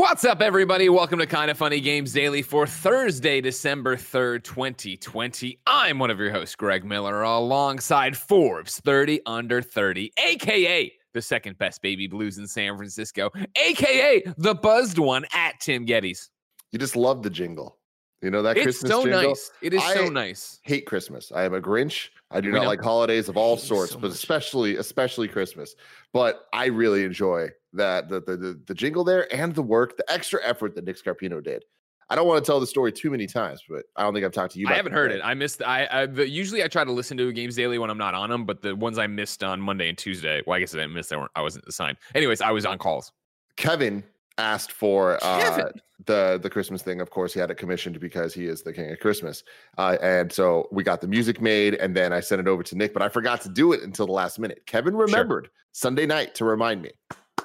What's up, everybody? Welcome to Kinda Funny Games Daily for Thursday, December 3rd, 2020. I'm one of your hosts, Greg Miller, alongside Forbes 30 Under 30, aka the second best baby blues in San Francisco, aka the buzzed one at Tim Gettys. You just love the jingle. You know that Christmas. It's Christmas so jingle? nice. It is so nice. Hate Christmas. I am a Grinch. I do We not know. like holidays of all sorts, so but much. especially especially Christmas. But I really enjoy that the, the the the jingle there and the work, the extra effort that Nick Scarpino did. I don't want to tell the story too many times, but I don't think I've talked to you. I haven't heard yet. it. I missed. I, I the, usually I try to listen to games daily when I'm not on them, but the ones I missed on Monday and Tuesday. Well, I guess I didn't miss. They weren't. I wasn't assigned. Anyways, I was on calls. Kevin asked for uh, the the Christmas thing. Of course, he had it commissioned because he is the king of Christmas, uh, and so we got the music made, and then I sent it over to Nick, but I forgot to do it until the last minute. Kevin remembered Sunday night to remind me,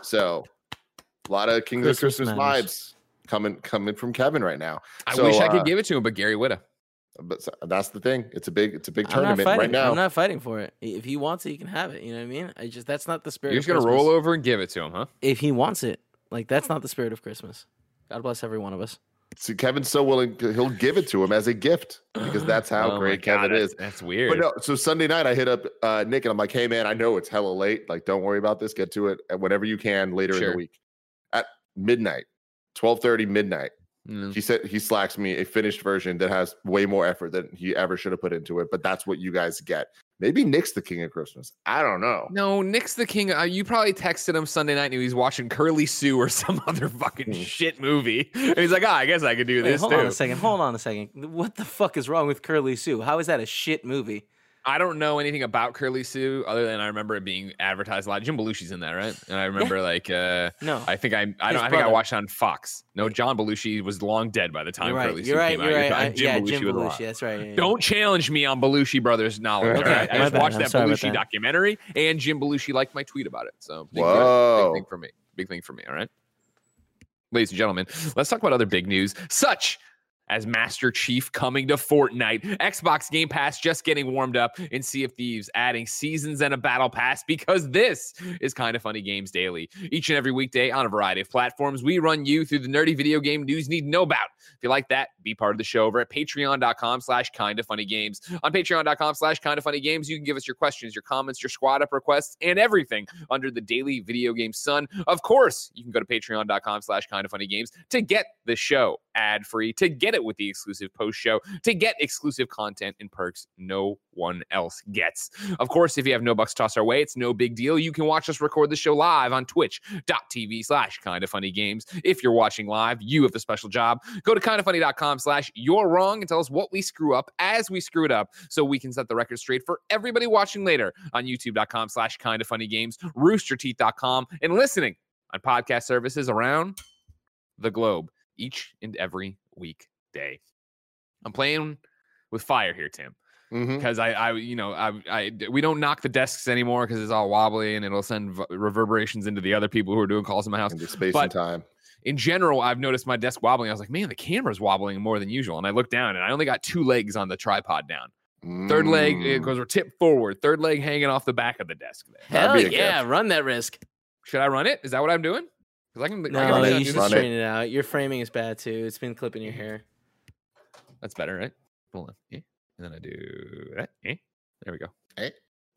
so a lot of King of Christmas Christmas matters. vibes coming coming from Kevin right now. I So, wish I uh, could give it to him, but Gary Whitta. But that's the thing; it's a big it's a big I'm tournament right now. I'm not fighting for it. If he wants it, he can have it. You know what I mean? I just that's not the spirit. You're of just gonna Christmas. roll over and give it to him, huh? If he wants it, like that's not the spirit of Christmas. God bless every one of us. See, Kevin's so willing; he'll give it to him as a gift because that's how Oh great God, Kevin that's- is. That's weird. But no, so Sunday night I hit up uh, Nick and I'm like, hey man, I know it's hella late. Like, don't worry about this. Get to it whenever you can later in the week. At midnight, 12:30 midnight. Mm. He said he slacks me a finished version that has way more effort than he ever should have put into it. But that's what you guys get. Maybe Nick's the king of Christmas. I don't know. No, Nick's the king. Uh, you probably texted him Sunday night and he was watching Curly Sue or some other fucking Hmm. shit movie. And he's like, ah, I guess I could do Wait, this hold too. on a second. Hold on a second. What the fuck is wrong with Curly Sue? How is that a shit movie? I don't know anything about Curly Sue other than I remember it being advertised a lot. Jim Belushi's in that, right? And I remember like uh No. I think I I don't I think I watched on Fox. No, John Belushi was long dead by the time you're right. Curly You're Sue right. came You're out. right. thought I- yeah, Belushi Jim was alive. Belushi. That's right. yeah, yeah. Don't challenge me on Belushi Brothers knowledge. Okay, all right? I just bad. watched I'm that Belushi that. documentary, and Jim Belushi liked my tweet about it. So big, Whoa. big thing for me. Big thing for me. All right, ladies and gentlemen, let's talk about other big news, such as Master Chief coming to Fortnite, Xbox Game Pass just getting warmed up, and Sea of Thieves adding seasons and a battle pass because this is kinda funny games daily. Each and every weekday on a variety of platforms, we run you through the nerdy video game news you need to know about. If you like that, be part of the show over at patreon.com slash kinda funny games. On patreon.com slash kinda funny games, you can give us your questions, your comments, your squad up requests, and everything under the daily video game sun. Of course, you can go to patreon.com slash kinda funny games to get the show ad free, to get it with the exclusive post show, to get exclusive content and perks no one else gets. Of course, if you have no bucks tossed our way, it's no big deal. You can watch us record the show live on twitch.tv slash kinda funny games. If you're watching live, you have a special job. Go to kindafunny.com slash you're wrong and tell us what we screw up as we screw it up so we can set the record straight for everybody watching later on youtube.com slash kinda funny games, roosterteeth.com, and listening on podcast services around the globe each and every weekday. I'm playing with fire here, Tim mm-hmm. because I, I, you know, I, I, we don't knock the desks anymore because it's all wobbly and it'll send v- reverberations into the other people who are doing calls in my house. Into space But- and time. In general, I've noticed my desk wobbling. I was like, man, the camera's wobbling more than usual. And I looked down and I only got two legs on the tripod down. Third leg, it Mm. goes or tipped forward. Third leg hanging off the back of the desk. There. Hell be yeah, gift. run that risk. Should I run it? Is that what I'm doing? Because I can. I can No, run run it it. you should Run it. straighten it out. Your framing is bad too. It's been clipping your hair. That's better, right? Hold on. Eh. And then I do that. Eh. There we go. Eh.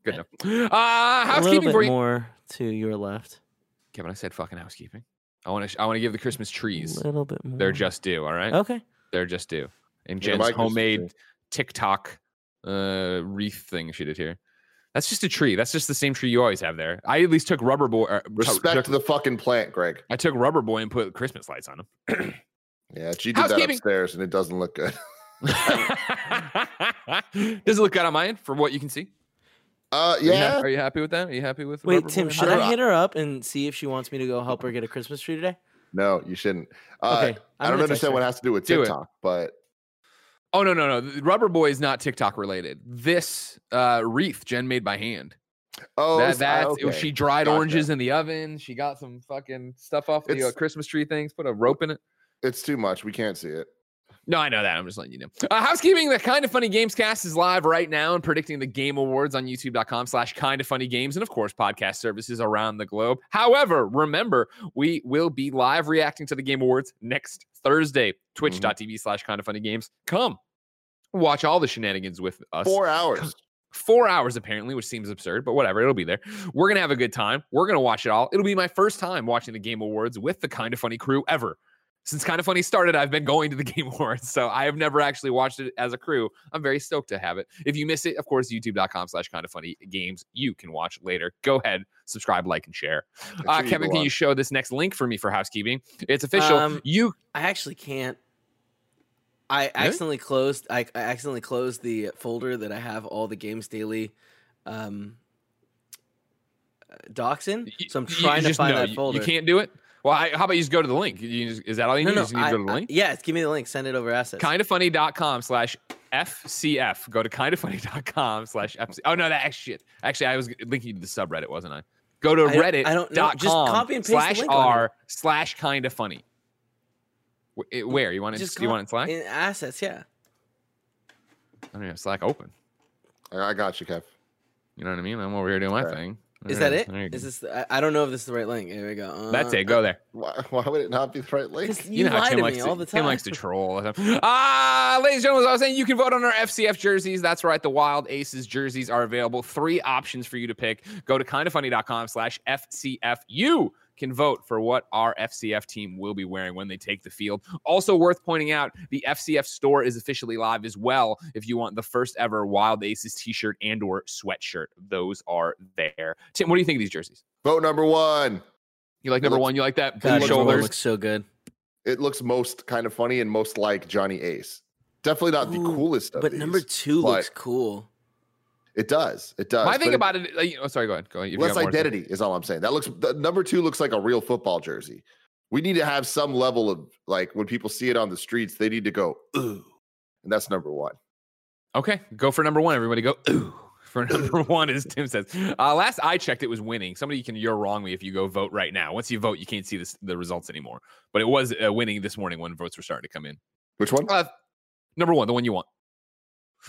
Good enough. Uh, a little bit for you. more to your left. Kevin, I said fucking housekeeping. I want to. I want to give the Christmas trees A little bit more. their just due. All right, okay. they're just due. And Jen's my Christmas homemade tree. TikTok uh, wreath thing she did here. That's just a tree. That's just the same tree you always have there. I at least took rubber boy. Uh, Respect took- the fucking plant, Greg. I took rubber boy and put Christmas lights on them. Yeah, she did that upstairs, and it doesn't look good. Does it look good on mine from what you can see? Uh, Are you, ha- yeah. are you happy with that? Are you happy with? Wait, Tim, boy? should don't I hit her up and see if she wants me to go help her get a Christmas tree today? No, you shouldn't. Uh, Okay, I I'm don't understand what it has to do with Do it. TikTok, but Oh no no no! The Rubber Boy is not TikTok related. This uh, wreath Jen made by hand. oh, that, uh, that's okay. she dried Gotcha. oranges in the oven. She got some fucking stuff off the uh, Christmas tree things. Put a rope in it. It's too much. We can't see it. No, I know that. I'm just letting you know. Uh, housekeeping, the Kinda Funny Gamescast is live right now and predicting the Game Awards on youtube.com slash kinda funny games and, of course, podcast services around the globe. However, remember, we will be live reacting to the Game Awards next Thursday, twitch.tv slash kinda funny games. Come watch all the shenanigans with us. Four hours. Four hours, apparently, which seems absurd, but whatever. It'll be there. We're going to have a good time. We're going to watch it all. It'll be my first time watching the Game Awards with the Kinda Funny crew ever since kinda funny started i've been going to the game awards so i have never actually watched it as a crew i'm very stoked to have it if you miss it of course youtube.com slash kinda funny games you can watch later go ahead subscribe like and share uh, sure you kevin can you show this next link for me for housekeeping it's official Um, you I actually can't. I accidentally closed. I, I accidentally closed the folder that I have all the games daily um, uh, docs in. So I'm you trying to just find know, that you- folder. You can't do it well I, how about you just go to the link You just- is that all you No, need no. You just need I, to go to the I- link yes, give me the link. Send it over assets. kindafunny.com slash FCF. Go to kindafunny.com slash FC. Oh, no, that actually, shit. Actually, I was linking you to the subreddit, wasn't I? Go to I don't- Reddit. I don't know. Just copy and paste slash R slash kinda funny. Where? You want it? Just Do you want it in Slack? in assets? Yeah. I don't have Slack open. I I got you, Kev. You know what I mean? I'm over here doing my Right. thing. Is There that it? There Is this? The, I, I don't know if this is the right link. Here we go. Uh, That's it. Go there. Why, why would it not be the right link? 'cause You, You, know how lie Tim to likes me to, all the time. Tim time. likes to troll. all the. Ah, ladies and gentlemen, as I was saying, you can vote on our FCF jerseys. That's right. The Wild Aces jerseys are available. Three options for you to pick. Go to kindafunny.com slash FCF. You can vote for what our FCF team will be wearing when they take the field. Also worth pointing out, the FCF store is officially live as well. If you want the first ever Wild Aces t-shirt and or sweatshirt, those are there. Tim, what do you think of these jerseys? Vote number one. You like It number looks- one? You like that God, blue looks shoulders? looks so good. It looks most kind of funny and most like Johnny Ace. Definitely not the coolest of But these, number two but looks cool. It does. It does. My thing about it, know, sorry, go ahead. Go ahead. Less got more to say. identity is all I'm saying. That looks the, number two looks like a real football jersey. We need to have some level of like when people see it on the streets, they need to go ooh, and that's number one. Okay, go for number one. Everybody go. Ooh. For number one, as Tim says. Uh, last I checked, it was winning. Somebody can you're wrong me if you go vote right now. Once you vote, you can't see this, the results anymore. But it was uh, winning this morning when votes were starting to come in. Which one? Uh, number one, the one you want.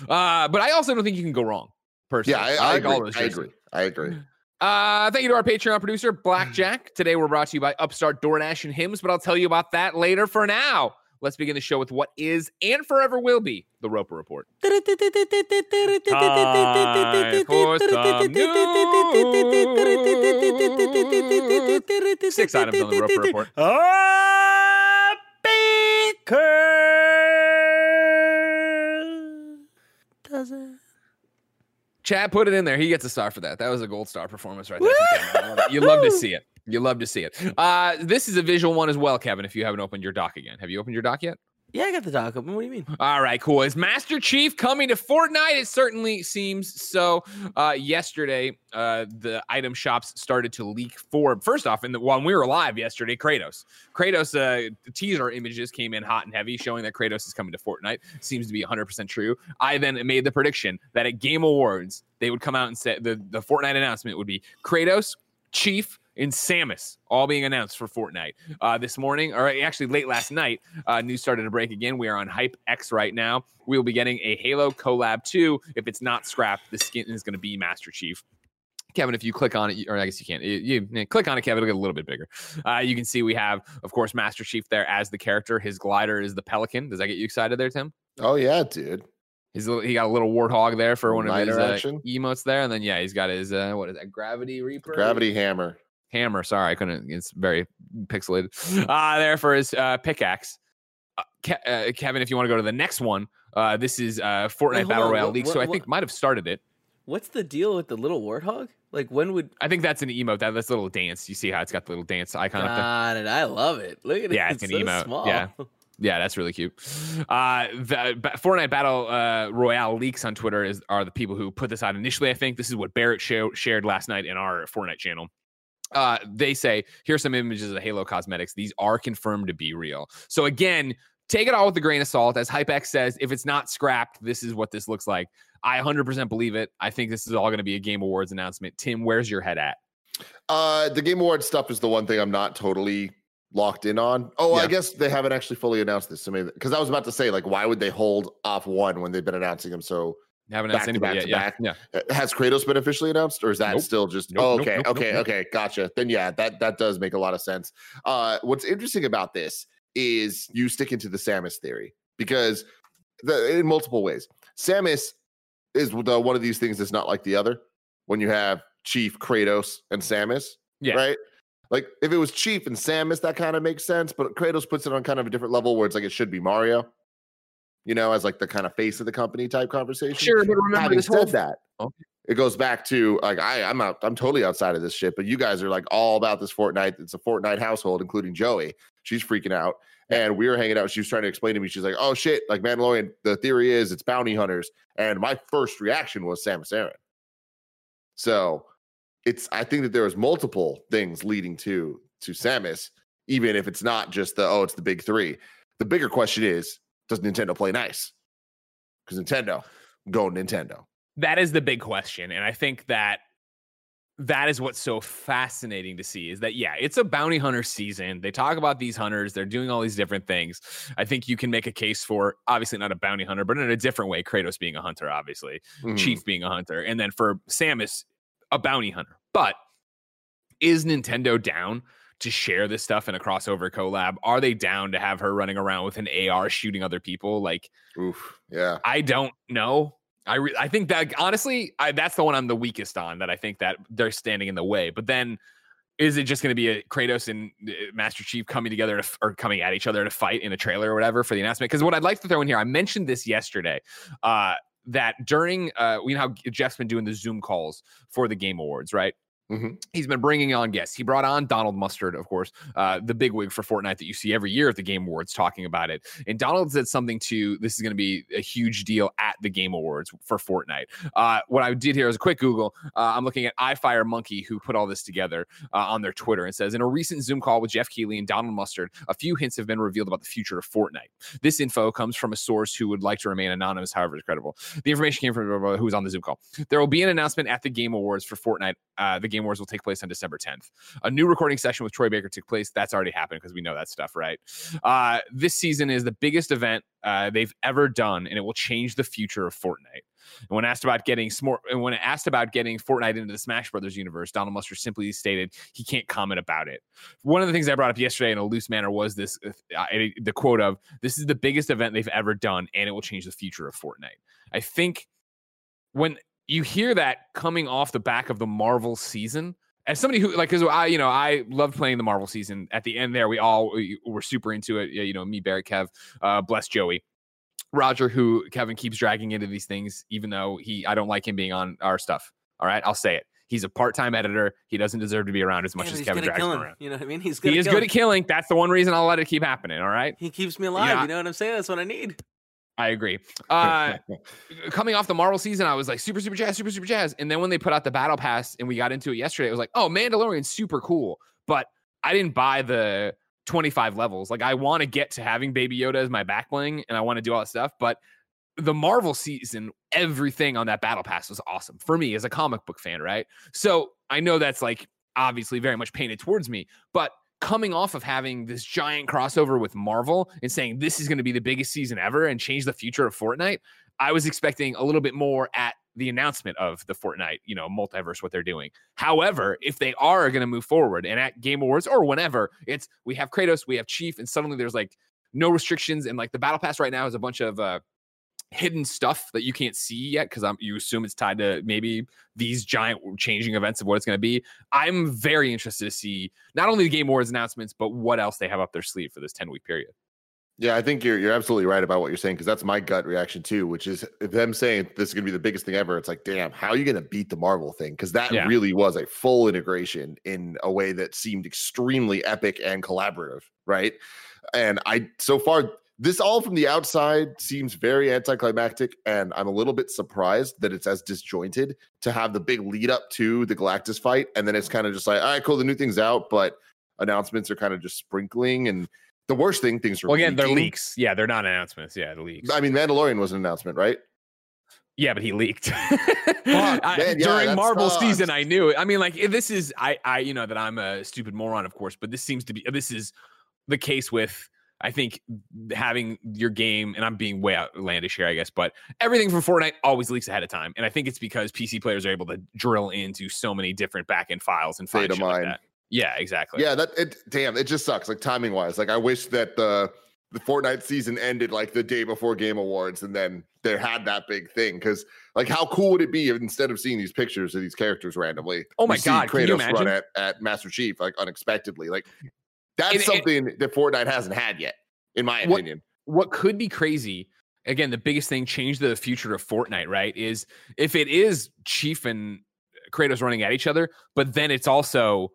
Uh, but I also don't think you can go wrong. Personally, yeah, I, I, like all agree. those I agree. I agree. Uh, thank you to our Patreon producer, Blackjack. Today we're brought to you by Upstart, DoorDash, and Hims, but I'll tell you about that later. For now, let's begin the show with what is and forever will be the Roper Report. Time for some news. Six items on the Roper Report. Chad put it in there. He gets a star for that. That was a gold star performance right there. from Kevin. I love. You love to see it. You love to see it. Uh, this is a visual one as well, Kevin. If you haven't opened your doc again, have you opened your doc yet? Yeah, I got the doc open. What do you mean? All right, cool. Is Master Chief coming to Fortnite? It certainly seems so. Uh, yesterday, uh, the item shops started to leak for. First off, in the when we were live yesterday, Kratos. Kratos uh, teaser images came in hot and heavy, showing that Kratos is coming to Fortnite. Seems to be 100% true. I then made the prediction that at Game Awards they would come out and say the the Fortnite announcement would be Kratos, Chief, and Samus all being announced for Fortnite. Uh, this morning, or actually late last night, uh, news started to break again. We are on Hype X right now. We will be getting a Halo collab too. If it's not scrapped, the skin is going to be Master Chief. Kevin, if you click on it, or I guess you can't. You, you- yeah, click on it, Kevin. It'll get a little bit bigger. Uh, you can see we have, of course, Master Chief there as the character. His glider is the Pelican. Does that get you excited there, Tim? Oh yeah, dude. He's a little, he got a little warthog there for one of his uh, emotes there, and then yeah, he's got his uh, what is that? Gravity Reaper. Gravity hammer. Hammer. Sorry, I couldn't. It's very pixelated. Uh, there for his uh, pickaxe. Uh, Ke- uh, Kevin, if you want to go to the next one, uh, this is uh, Fortnite hold Battle on, Royale what- League. what- so I what- think might have started it. What's the deal with the little warthog? Like when would I think that's an emote. That that's a little dance. You see how it's got the little dance icon there. Got. I love it. Look at it. Yeah, it's It's an so emote. small. Yeah. Yeah, that's really cute. Uh, the, ba- Fortnite Battle uh, Royale leaks on Twitter is are the people who put this out initially. I think this is what Barrett show, shared last night in our Fortnite channel. Uh, they say here's some images of Halo cosmetics. These are confirmed to be real. So again, take it all with a grain of salt. As HypeX says, if it's not scrapped, this is what this looks like. I 100% believe it. I think this is all going to be a Game Awards announcement. Tim, where's your head at? Uh, the Game Awards stuff is the one thing I'm not totally locked in on. Oh, I guess they haven't actually fully announced this. So maybe because I was about to say, like, why would they hold off one when they've been announcing them? So Haven't anybody yet. to Yeah, yeah. uh, has Kratos been officially announced, or is that Nope. still just? Nope, oh, okay, nope, okay, okay, gotcha. Then yeah, that that does make a lot of sense. Uh, what's interesting about this is you stick into the Samus theory because the, in multiple ways, Samus is the, one of these things that's not like the other. When you have Chief Kratos and Samus, Yeah. right? Like if it was Chief and Samus, that kind of makes sense. But Kratos puts it on kind of a different level where it's like it should be Mario, you know, as like the kind of face of the company type conversation. Sure, but remember Having this whole said that, Okay. it goes back to like I, I'm out, I'm totally outside of this shit, but you guys are like all about this Fortnite. It's a Fortnite household, including Joey. She's freaking out. And we were hanging out. She was trying to explain to me. She's like, "Oh shit! Like Mandalorian. The theory is it's bounty hunters." And my first reaction was Samus Aran. So it's. I think that there was multiple things leading to to Samus, even if it's not just the oh, it's the big three. The bigger question is, does Nintendo play nice? Because Nintendo, go Nintendo. that is the big question and i think that that is what's so fascinating to see is that yeah it's a bounty hunter season they talk about these hunters they're doing all these different things i think you can make a case for obviously not a bounty hunter but in a different way kratos being a hunter obviously Mhm. chief being a hunter and then for samus a bounty hunter but is nintendo down to share this stuff in a crossover collab are they down to have her running around with an ar shooting other people like Oof. Yeah. I don't know. I re- I think that honestly, I, that's the one I'm the weakest on. That I think that they're standing in the way. But then, is it just going to be a Kratos and uh, Master Chief coming together to, f- or coming at each other to fight in a trailer or whatever for the announcement? Because what I'd like to throw in here, I mentioned this yesterday. Uh, that during, uh, you know how Geoff's been doing the Zoom calls for the Game Awards, right? Mhm. He's been bringing on guests. He brought on Donald Mustard, of course, uh, the bigwig for Fortnite that you see every year at the Game Awards talking about it. And Donald said something to this is going to be a huge deal at the Game Awards for Fortnite. Uh, what I did here is a quick Google. Uh, I'm looking at iFireMonkey, who put all this together uh, on their Twitter. and says in a recent Zoom call with Geoff Keighley and Donald Mustard, a few hints have been revealed about the future of Fortnite. This info comes from a source who would like to remain anonymous, however, is credible. The information came from uh, who was on the Zoom call. There will be an announcement at the Game Awards for Fortnite. Uh, the Game Awards will take place on December 10th. A new recording session with Troy Baker took place. That's already happened because we know that stuff, right? Uh, this season is the biggest event uh, they've ever done, and it will change the future of Fortnite. And when asked about getting smart, and when asked about getting Fortnite into the Smash Brothers universe, Donald Mustard simply stated he can't comment about it. One of the things I brought up yesterday in a loose manner was this: uh, the quote of "This is the biggest event they've ever done, and it will change the future of Fortnite." I think when you hear that coming off the back of the Marvel season, as somebody who like, because I, you know, I loved playing the Marvel season. At the end there, we all we were super into it. You know, me, Barrett, Kev, uh, bless Joey. Roger, who Kevin keeps dragging into these things, even though he, I don't like him being on our stuff. All right, I'll say it. He's a part-time editor. He doesn't deserve to be around as much Yeah, as Kevin drags him around. You know what I mean? He's good. He at is killing. good at killing. That's the one reason I'll let it keep happening. All right. He keeps me alive. You know what I'm saying? That's what I need. I agree. Uh, coming off the Marvel season, I was like super, super jazz, super, super jazz. And then when they put out the Battle Pass and we got into it yesterday, it was like, oh, Mandalorian's super cool. But I didn't buy the 25 levels. Like, I want to get to having Baby Yoda as my back bling and I want to do all that stuff. But the Marvel season, everything on that Battle Pass was awesome for me as a comic book fan, right? So I know that's like obviously very much painted towards me, but coming off of having this giant crossover with Marvel and saying this is going to be the biggest season ever and change the future of Fortnite, I was expecting a little bit more at the announcement of the Fortnite, you know, multiverse, what they're doing. However, if they are going to move forward and at Game Awards or whenever, it's we have Kratos, we have Chief, and suddenly there's like no restrictions and like the Battle Pass right now is a bunch of uh hidden stuff that you can't see yet because I'm you assume it's tied to maybe these giant changing events of what it's going to be. I'm very interested to see not only the Game Awards announcements, but what else they have up their sleeve for this 10 week period. Yeah, I think you're you're absolutely right about what you're saying because that's my gut reaction too, which is them saying this is going to be the biggest thing ever. It's like, damn, how are you going to beat the Marvel thing? Because that Yeah. really was a full integration in a way that seemed extremely epic and collaborative, right? And I so far this all from the outside seems very anticlimactic, and I'm a little bit surprised that it's as disjointed to have the big lead up to the Galactus fight, and then it's kind of just like, all right, cool, the new thing's out, but announcements are kind of just sprinkling and. The worst thing, things are Well, again, they're leaks. Yeah, they're not announcements. Yeah, the leaks. I mean, Mandalorian was an announcement, right? Yeah, but he leaked I- man, yeah, during that Marvel sucks. season. I knew it. I mean, like this is I, I, you know, that I'm a stupid moron, of course, but this seems to be this is the case with I think having your game, and I'm being way outlandish here, I guess, but everything from Fortnite always leaks ahead of time, and I think it's because PC players are able to drill into so many different backend files and find shit like that. Yeah, exactly. Yeah, that it damn, it just sucks. Like timing wise. Like I wish that the the Fortnite season ended like the day before Game Awards and then there had that big thing. Cause like how cool would it be if instead of seeing these pictures of these characters randomly? Oh my see God, can you Kratos imagine? run at, at Master Chief like unexpectedly. Like that's something that Fortnite hasn't had yet, in my opinion. what could be crazy again the biggest thing change the future of fortnite right is if it is chief and kratos running at each other but then it's also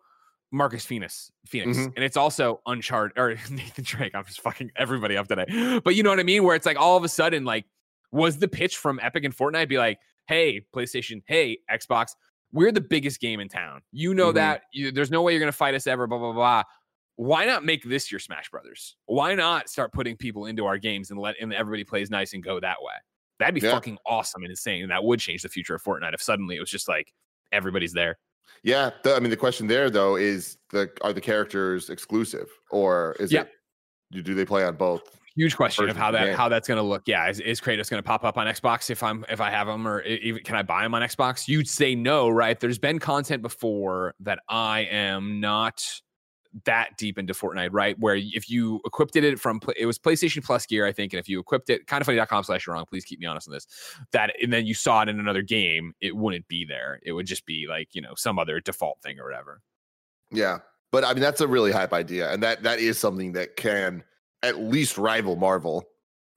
marcus fenix fenix Mhm. and it's also uncharted or nathan drake i'm just fucking everybody up today but you know what i mean where it's like all of a sudden like was the pitch from epic and fortnite be like hey playstation hey xbox we're the biggest game in town you know Mhm. that you, there's no way you're going to fight us ever blah blah blah why not make this your Smash Brothers? Why not start putting people into our games and let and everybody plays nice and go that way? That'd be Yeah. fucking awesome and insane. And that would change the future of Fortnite if suddenly it was just like everybody's there. Yeah. The, I mean the question there though is the are the characters exclusive or is Yeah. it do, they play on both? Huge question of how that how that's going to look. Yeah, is, is Kratos going to pop up on Xbox if I'm if I have them, or even can I buy them on Xbox? You'd say no, right? There's been content before that I am not that deep into Fortnite, right? Where if you equipped it from it was PlayStation Plus gear, I think, and if you equipped it, kindafunny.com slash wrong, please keep me honest on this. That and then you saw it in another game, it wouldn't be there. It would just be like you know some other default thing or whatever. Yeah. But I mean that's a really hype idea. And that that is something that can at least rival Marvel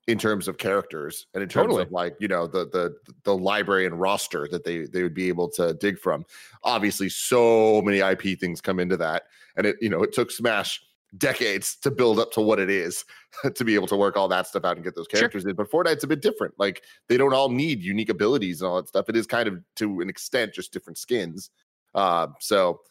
in terms of characters and in terms Totally. of like, you know, the the the library and roster that they they would be able to dig from. Obviously, so many IP things come into that. And it, you know, it took Smash decades to build up to what it is to be able to work all that stuff out and get those Sure. characters in. But Fortnite's a bit different. Like they don't all need unique abilities and all that stuff. It is kind of to an extent just different skins. Uh, so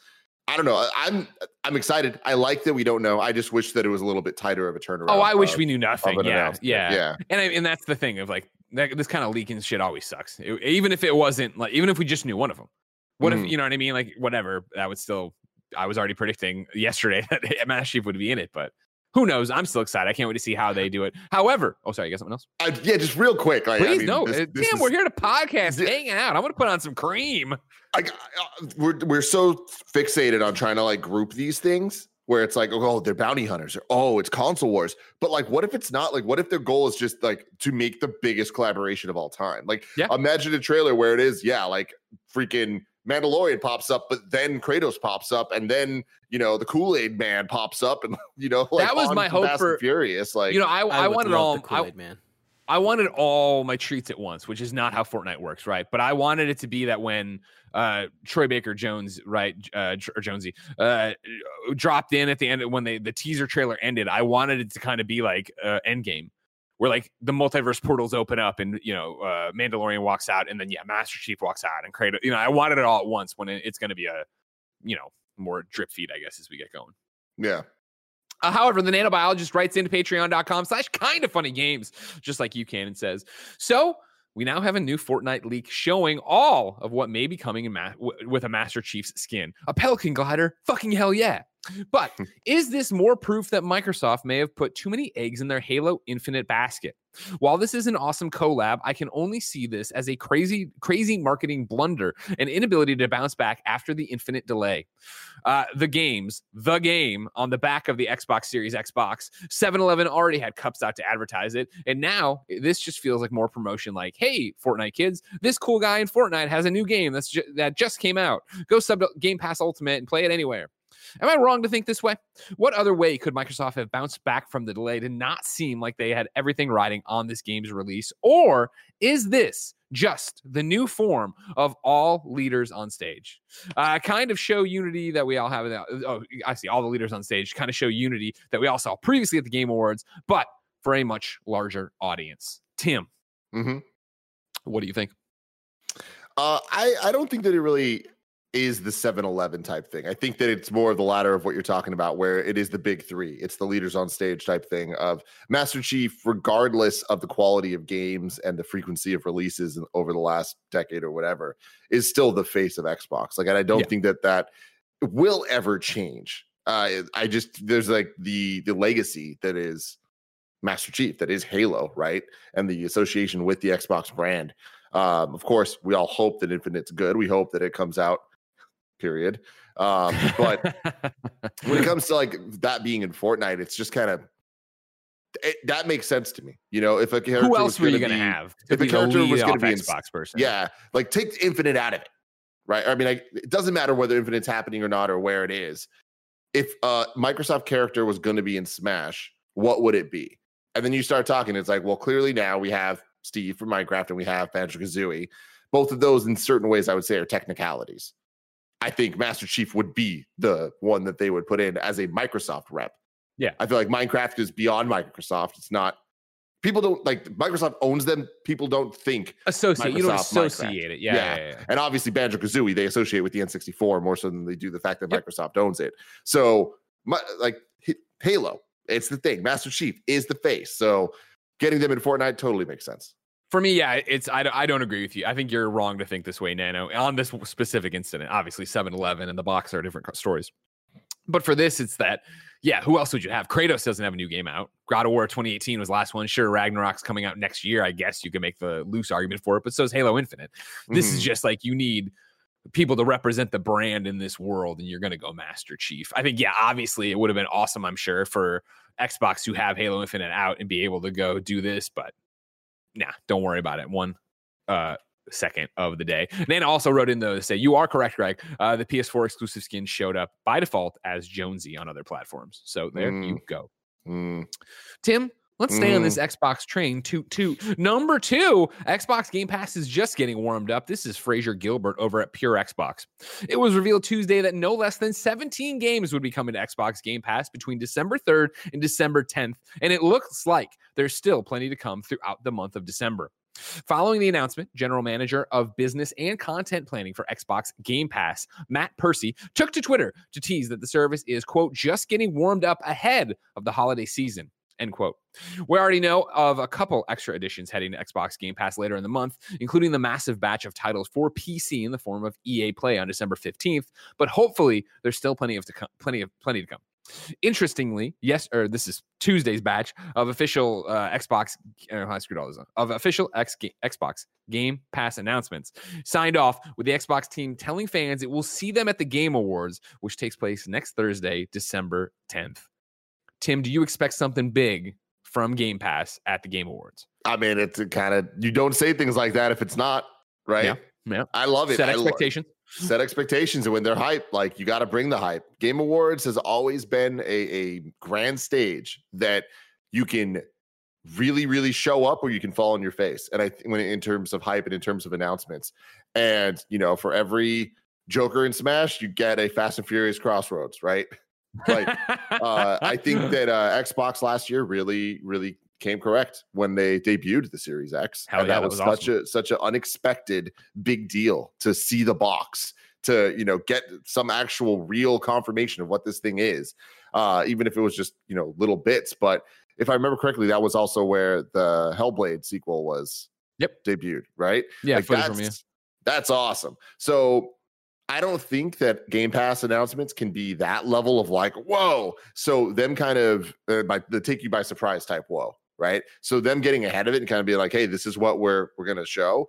I don't know. I'm I'm excited. I like that we don't know. I just wish that it was a little bit tighter of a turnaround. Oh, I wish of- we knew nothing. Yeah, yeah, yeah, and I, and that's the thing of like that, this kind of leaking shit always sucks. It- even if it wasn't like, even if we just knew one of them, what if Mhm. you know what I mean? Like whatever, that would still. I was already predicting yesterday that Master Chief would be in it, but who knows? I'm still excited. I can't wait to see how they do it. However, oh sorry, you got something else? I, yeah. Just real quick. Like, Please I mean, no. this- Uh, this Damn, is- we're here to podcast, Yeah. hang out. I'm gonna put on some cream. I, I- we're we're so fixated on trying to like group these things where it's like, oh, they're bounty hunters, or oh, it's console wars. But like, what if it's not? Like, what if their goal is just like to make the biggest collaboration of all time? Like, Yeah. imagine a trailer where it is, yeah, like freaking Mandalorian pops up, but then Kratos pops up, and then you know the Kool Aid Man pops up, and you know like That was my hope Fast for- Furious. Like, you know, I, I, would wanted all. Kool-Aid man. I wanted all my treats at once, which is not how Fortnite works, right? But I wanted it to be that when uh, Troy Baker Jones, right, uh, J- or Jonesy, uh, dropped in at the end when they the teaser trailer ended, I wanted it to kind of be like uh, Endgame, where like the multiverse portals open up and you know uh, Mandalorian walks out, and then yeah, Master Chief walks out, and Kratos. You know, I wanted it all at once when it, it's going to be a you know more drip feed, I guess, as we get going. yeah, Uh, however, the nanobiologist writes into patreon.com slash kinda funny games, just like you can, and says, So we now have a new Fortnite leak showing all of what may be coming in ma- w- with a Master Chief's skin. A Pelican glider? Fucking hell yeah. But is this more proof that Microsoft may have put too many eggs in their Halo Infinite basket? While this is an awesome collab, I can only see this as a crazy, crazy marketing blunder and inability to bounce back after the infinite delay. Uh, the games, the game on the back of the Xbox Series Xbox, 7 Eleven already had cups out to advertise it. And now this just feels like more promotion like, hey, Fortnite kids, this cool guy in Fortnite has a new game that's ju- that just came out. Go sub Game Pass Ultimate and play it anywhere. Am I wrong to think this way? What other way could Microsoft have bounced back from the delay to not seem like they had everything riding on this game's release? Or is this just the new form of all leaders on stage? Uh, kind of show unity that we all have. in the- Oh, I see. All the leaders on stage kind of show unity that we all saw previously at the Game Awards, but for a much larger audience. Tim, hmm what do you think? Uh, I I don't think that it really is the 7-Eleven type thing. I think that it's more of the latter of what you're talking about, where it is the big three. It's the leaders on stage type thing of Master Chief, regardless of the quality of games and the frequency of releases over the last decade or whatever, is still the face of Xbox. Like, and I don't Yeah. think that that will ever change. Uh, I just there's like the the legacy that is Master Chief, that is Halo, right, and the association with the Xbox brand. Um, of course, we all hope that Infinite's good. We hope that it comes out. Period. Um, but when it comes to like that being in Fortnite, it's just kind of it, that makes sense to me. You know, if a character Who else were you going to have? if a character was going gonna to be in- Xbox person, yeah, like take Infinite out of it, right? I mean, I, it doesn't matter whether Infinite's happening or not or where it is. If a Microsoft character was going to be in Smash, what would it be? And then you start talking. It's like, well, clearly now we have Steve from Minecraft and we have Banjo Kazooie. Both of those, in certain ways, I would say, are technicalities. I think Master Chief would be the one that they would put in as a Microsoft rep. Yeah. I feel like Minecraft is beyond Microsoft. It's not. People don't like Microsoft owns them. People don't think associate. you don't Microsoft, Minecraft. associate it. Yeah, Yeah. yeah, yeah. and obviously Banjo Kazooie they associate with the N64 more so than they do the fact that Yep. Microsoft owns it. So, my, like Halo, it's the thing. Master Chief is the face. So, getting them in Fortnite totally makes sense. For me, yeah, it's I, don't- I don't agree with you. I think you're wrong to think this way, Nano, on this specific incident. Obviously, 7-Eleven and the box are different stories. But for this, it's that, yeah, who else would you have? Kratos doesn't have a new game out. God of War 2018 was the last one. Sure, Ragnarok's coming out next year. I guess you can make the loose argument for it, but so is Halo Infinite. This is Mhm. just like you need people to represent the brand in this world, and you're going to go Master Chief. I think, yeah, obviously it would have been awesome, I'm sure, for Xbox to have Halo Infinite out and be able to go do this, but nah, don't worry about it. One uh second of the day. Nana also wrote in though to say, You are correct, Greg. Uh, the PS4 exclusive skin showed up by default as Jonesy on other platforms. So there you go. Mm. Tim, let's stay on this mm. Xbox train. To to number two, Xbox Game Pass is just getting warmed up. This is Fraser Gilbert over at Pure Xbox. It was revealed Tuesday that no less than 17 games would be coming to Xbox Game Pass between December 3rd and December 10th, and it looks like there's still plenty to come throughout the month of December. Following the announcement, General Manager of Business and Content Planning for Xbox Game Pass, Matt Percy, took to Twitter to tease that the service is, quote, just getting warmed up ahead of the holiday season, end quote. We already know of a couple extra additions heading to Xbox Game Pass later in the month, including the massive batch of titles for PC in the form of EA Play on December 15th, but hopefully there's still plenty of to come, plenty of plenty to come. Interestingly, yes, or this is Tuesday's batch of official uh, Xbox. Uh, I screwed all this up. Of official Xbox Game Pass announcements, signed off with the Xbox team telling fans it will see them at the Game Awards, which takes place next Thursday, December 10th. Tim, do you expect something big from Game Pass at the Game Awards? I mean, it's kind of you don't say things like that if it's not right. Yeah, yeah. I love it. Set I expectations. set expectations and when they're hype like you got to bring the hype game awards has always been a, a grand stage that you can really really show up or you can fall on your face and i think when in terms of hype and in terms of announcements and you know for every joker in smash you get a fast and furious crossroads right like uh, I think that uh, Xbox last year really, really came correct when they debuted the Series X. Hell and yeah, that, that was, was such a such an unexpected big deal to see the box to you know get some actual real confirmation of what this thing is, uh, even if it was just you know little bits. But if I remember correctly, that was also where the Hellblade sequel was Yep. debuted, right? yeah, like that's from that's awesome. So I don't think that Game Pass announcements can be that level of like whoa. So them kind of uh, by the take you by surprise type whoa, right? So them getting ahead of it and kind of being like, hey, this is what we're we're gonna show.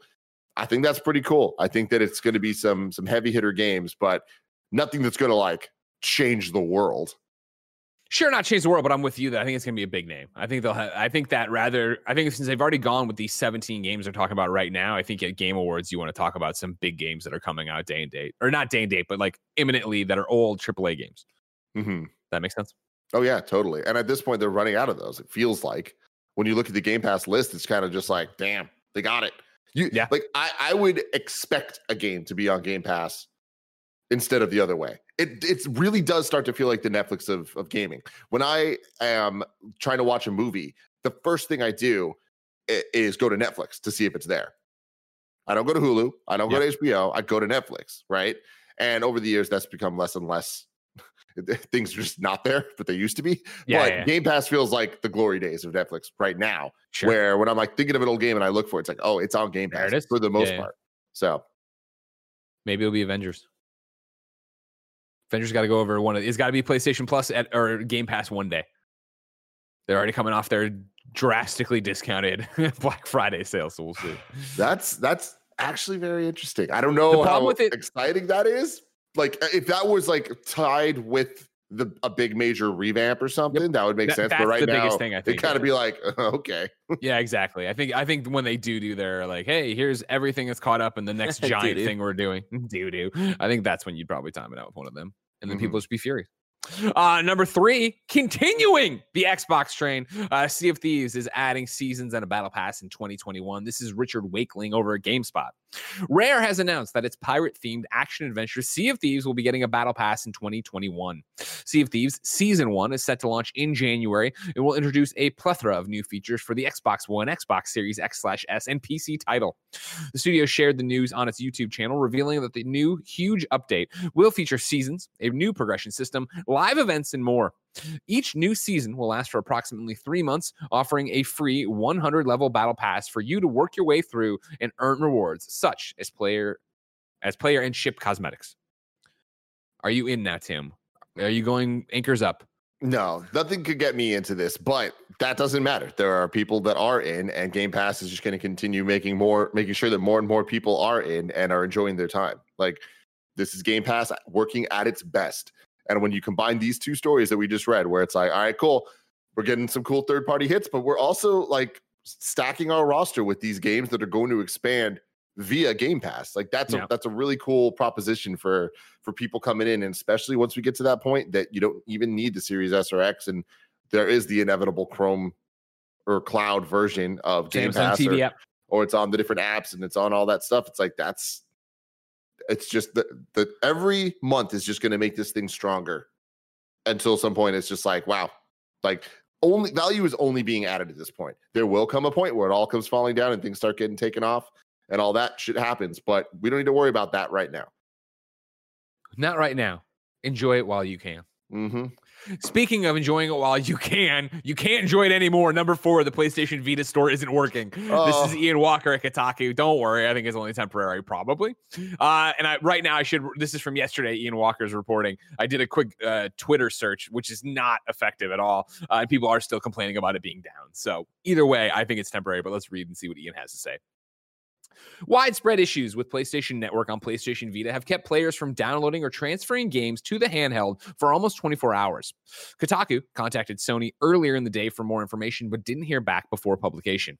I think that's pretty cool. I think that it's to be some some heavy hitter games, but nothing that's to like change the world. Sure, not change the world, but I'm with you that I think it's going to be a big name. I think they'll have, I think that rather, I think since they've already gone with these 17 games they're talking about right now, I think at Game Awards, you want to talk about some big games that are coming out day and date, or not day and date, but like imminently that are old AAA games. hmm That makes sense. Oh yeah, totally. And at this point, they're running out of those. It feels like when you look at the Game Pass list, it's kind of just like, damn, they got it. You Yeah. like I, I would expect a game to be on Game Pass instead of the other way. It it really does start to feel like the Netflix of, of gaming. When I am trying to watch a movie, the first thing I do is go to Netflix to see if it's there. I don't go to Hulu. I don't go to HBO. I go to Netflix, right? And over the years, that's become less and less. Things are just not there, but they used to be. Yeah, but yeah. Game Pass feels like the glory days of Netflix right now, Sure. where when I'm like thinking of an old game and I look for it, it's like, oh, it's on Game Pass it for the most Yeah, yeah. part. So Maybe it'll be Avengers. Avengers got to go over one of. It's got to be PlayStation Plus at or Game Pass one day. They're already coming off their drastically discounted Black Friday sale, so we'll see. That's that's actually very interesting. I don't know how with it, exciting that is. Like if that was like tied with the a big major revamp or something, yep. that would make sense. But right the now, biggest thing I think it kind of be like, okay, yeah, exactly. I think I think when they do do their like, hey, here's everything that's caught up in the next giant thing we're doing, do do. I think that's when you'd probably time it out with one of them, and then mm-hmm. people just be furious. Uh, number three, continuing the Xbox train. Uh, sea of Thieves is adding seasons and a battle pass in 2021. This is Richard Wakeling over at GameSpot. Rare has announced that its pirate themed action adventure Sea of Thieves will be getting a battle pass in 2021. Sea of Thieves Season 1 is set to launch in January. and will introduce a plethora of new features for the Xbox One, Xbox Series X/S, and PC title. The studio shared the news on its YouTube channel, revealing that the new huge update will feature seasons, a new progression system, live events, and more. Each new season will last for approximately three months, offering a free 100 level battle pass for you to work your way through and earn rewards, such as player as player and ship cosmetics. Are you in now, Tim? Are you going anchors up? No, nothing could get me into this, but that doesn't matter. There are people that are in, and Game Pass is just going to continue making more, making sure that more and more people are in and are enjoying their time. Like this is Game Pass working at its best. And when you combine these two stories that we just read, where it's like, all right, cool, we're getting some cool third party hits, but we're also like stacking our roster with these games that are going to expand via Game Pass. Like that's yeah. a that's a really cool proposition for for people coming in, and especially once we get to that point that you don't even need the Series S or X, and there is the inevitable Chrome or cloud version of Game Pass, TV or, app. or it's on the different apps and it's on all that stuff. It's like that's it's just that the every month is just going to make this thing stronger until some point it's just like wow like only value is only being added at this point. There will come a point where it all comes falling down and things start getting taken off and all that shit happens but we don't need to worry about that right now. Not right now. Enjoy it while you can. Mm-hmm. Speaking of enjoying it while you can, you can't enjoy it anymore. Number four, the PlayStation Vita store isn't working. Oh. This is oh. Ian Walker at Kotaku. Don't worry, I think it's only temporary, probably. Uh, and I right now I should. This is from yesterday. Ian Walker's reporting. I did a quick uh, Twitter search, which is not effective at all, uh, and people are still complaining about it being down. So either way, I think it's temporary. But let's read and see what Ian has to say. Widespread issues with PlayStation Network on PlayStation Vita have kept players from downloading or transferring games to the handheld for almost 24 hours. Kotaku contacted Sony earlier in the day for more information, but didn't hear back before publication.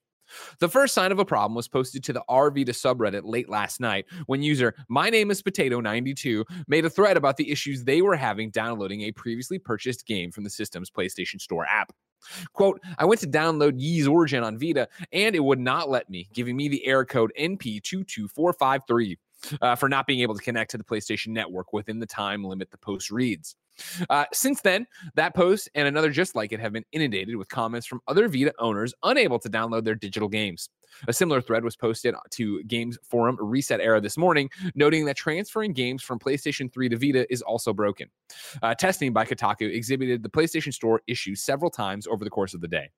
The first sign of a problem was posted to the RVita subreddit late last night when user My Name is Potato92 made a thread about the issues they were having downloading a previously purchased game from the system's PlayStation Store app. Quote, I went to download Ys Origin on Vita and it would not let me, giving me the error code NP22453 uh, for not being able to connect to the PlayStation Network within the time limit the post reads. Uh, since then, that post and another just like it have been inundated with comments from other Vita owners unable to download their digital games. A similar thread was posted to Games Forum ResetEra this morning, noting that transferring games from PlayStation 3 to Vita is also broken. Uh, testing by Kotaku exhibited the PlayStation Store issue several times over the course of the day.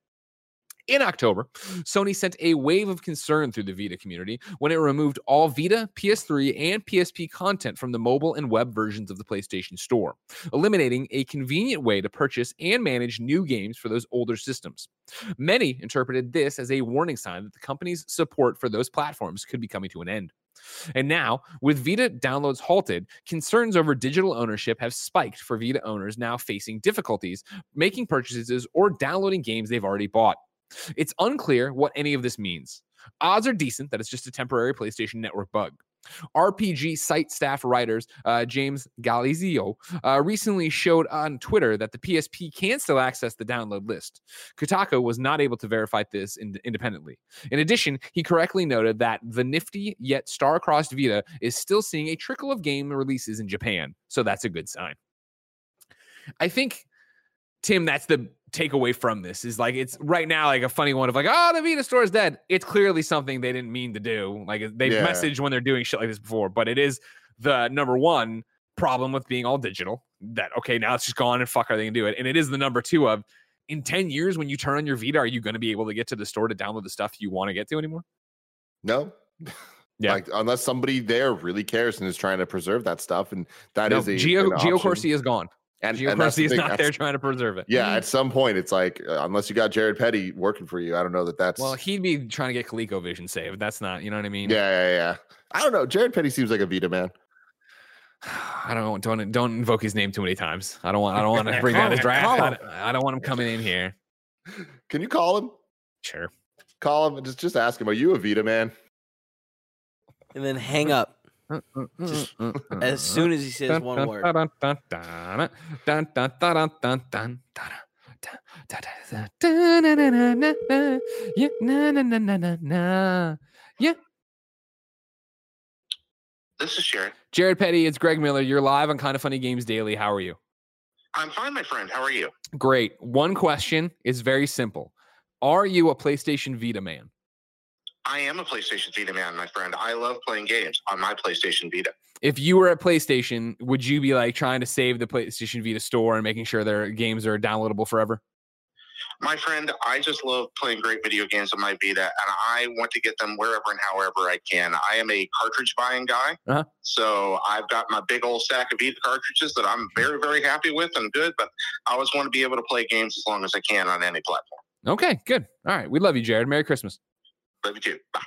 In October, Sony sent a wave of concern through the Vita community when it removed all Vita, PS3, and PSP content from the mobile and web versions of the PlayStation Store, eliminating a convenient way to purchase and manage new games for those older systems. Many interpreted this as a warning sign that the company's support for those platforms could be coming to an end. And now, with Vita downloads halted, concerns over digital ownership have spiked for Vita owners now facing difficulties making purchases or downloading games they've already bought. It's unclear what any of this means. Odds are decent that it's just a temporary PlayStation Network bug. RPG site staff writers uh, James Galizio uh, recently showed on Twitter that the PSP can still access the download list. Kotaku was not able to verify this in- independently. In addition, he correctly noted that the nifty yet star-crossed Vita is still seeing a trickle of game releases in Japan, so that's a good sign. I think Tim, that's the takeaway from this is like it's right now like a funny one of like oh the Vita store is dead. It's clearly something they didn't mean to do. Like they yeah. message when they're doing shit like this before, but it is the number one problem with being all digital. That okay now it's just gone and fuck are they gonna do it? And it is the number two of in ten years when you turn on your Vita, are you going to be able to get to the store to download the stuff you want to get to anymore? No. Yeah. Like unless somebody there really cares and is trying to preserve that stuff, and that no, is a Gio Gio. Corsi is gone. And, Gio and that's the is thing, not there trying to preserve it. Yeah, at some point, it's like uh, unless you got Jared Petty working for you, I don't know that that's. Well, he'd be trying to get ColecoVision saved. That's not, you know what I mean? yeah, yeah, yeah. I don't know. Jared Petty seems like a Vita man. I don't don't don't invoke his name too many times. I don't want I don't want to bring down his draft. I him. don't, I don't want him coming in here. Can you call him? Sure. Call him and just just ask him. Are you a Vita man? and then hang up Just as soon as he says one word. Yeah. This is Sharon. Jared Petty, it's Greg Miller. You're live on Kinda Funny Games Daily. How are you? I'm fine, my friend. How are you? Great. One question is very simple. Are you a PlayStation Vita man? I am a PlayStation Vita man, my friend. I love playing games on my PlayStation Vita. If you were at PlayStation, would you be like trying to save the PlayStation Vita store and making sure their games are downloadable forever? My friend, I just love playing great video games on my Vita, and I want to get them wherever and however I can. I am a cartridge buying guy, Uh-huh. so I've got my big old stack of Vita cartridges that I'm very, very happy with and good. But I always want to be able to play games as long as I can on any platform. Okay, good. All right. We love you, Jared. Merry Christmas. Love you too. Bye.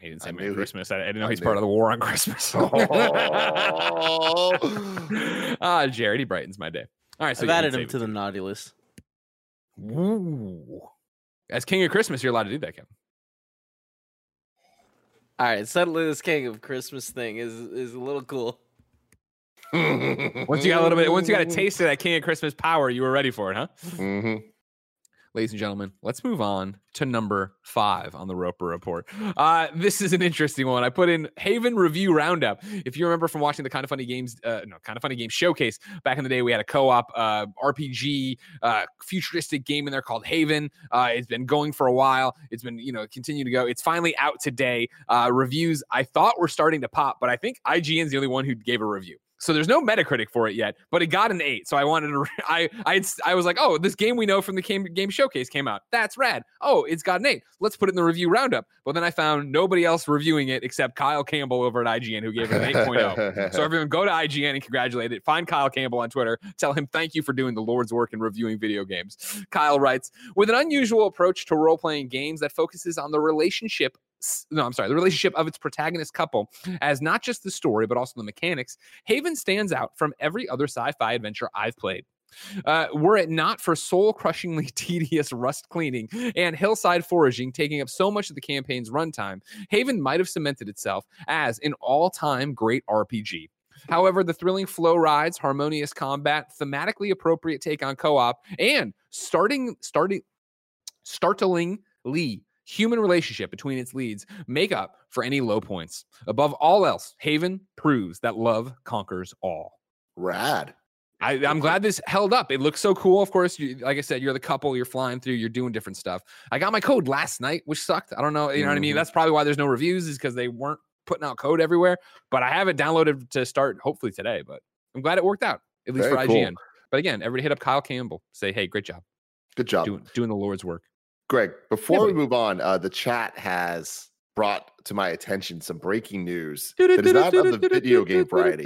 He didn't say knew Merry he- Christmas. I, I didn't know I he's knew part of the war on Christmas. ah, Jared, he brightens my day. All right, so I've you added him to the naughty list. Ooh. As King of Christmas, you're allowed to do that, Kevin. All right, suddenly this king of Christmas thing is is a little cool. Once you got a little bit, once you got a taste of that King of Christmas power, you were ready for it, huh? hmm Ladies and gentlemen, let's move on to number five on the Roper Report. Uh, this is an interesting one. I put in Haven Review Roundup. If you remember from watching the Kinda Funny Games, uh, no, Kinda Funny Games Showcase back in the day, we had a co-op uh, RPG uh, futuristic game in there called Haven. Uh, it's been going for a while. It's been, you know, continue to go. It's finally out today. Uh, reviews I thought were starting to pop, but I think IGN's the only one who gave a review. So there's no Metacritic for it yet, but it got an eight. So I wanted to, I, I, I was like, oh, this game we know from the game, game showcase came out. That's rad. Oh, it's got an eight. Let's put it in the review roundup. But then I found nobody else reviewing it except Kyle Campbell over at IGN who gave it an 8.0. So everyone go to IGN and congratulate it. Find Kyle Campbell on Twitter. Tell him thank you for doing the Lord's work in reviewing video games. Kyle writes, with an unusual approach to role-playing games that focuses on the relationship no, I'm sorry, the relationship of its protagonist couple as not just the story, but also the mechanics, Haven stands out from every other sci-fi adventure I've played. Uh, were it not for soul crushingly tedious rust cleaning and hillside foraging taking up so much of the campaign's runtime, Haven might have cemented itself as an all time great RPG. However, the thrilling flow rides, harmonious combat, thematically appropriate take on co op, and starting, starting, startlingly human relationship between its leads make up for any low points. Above all else, Haven proves that love conquers all. Rad. I, I'm glad this held up. It looks so cool. Of course, you, like I said, you're the couple. You're flying through. You're doing different stuff. I got my code last night, which sucked. I don't know. You know what I mean? Mhm. That's probably why there's no reviews, is because they weren't putting out code everywhere. But I have it downloaded to start hopefully today. But I'm glad it worked out, at least Very for cool. IGN. But again, everybody hit up Kyle Campbell. Say, hey, great job Good job. doing doing the Lord's work. Greg, before we move on, uh, the chat has brought to my attention some breaking news that is not of the video game variety,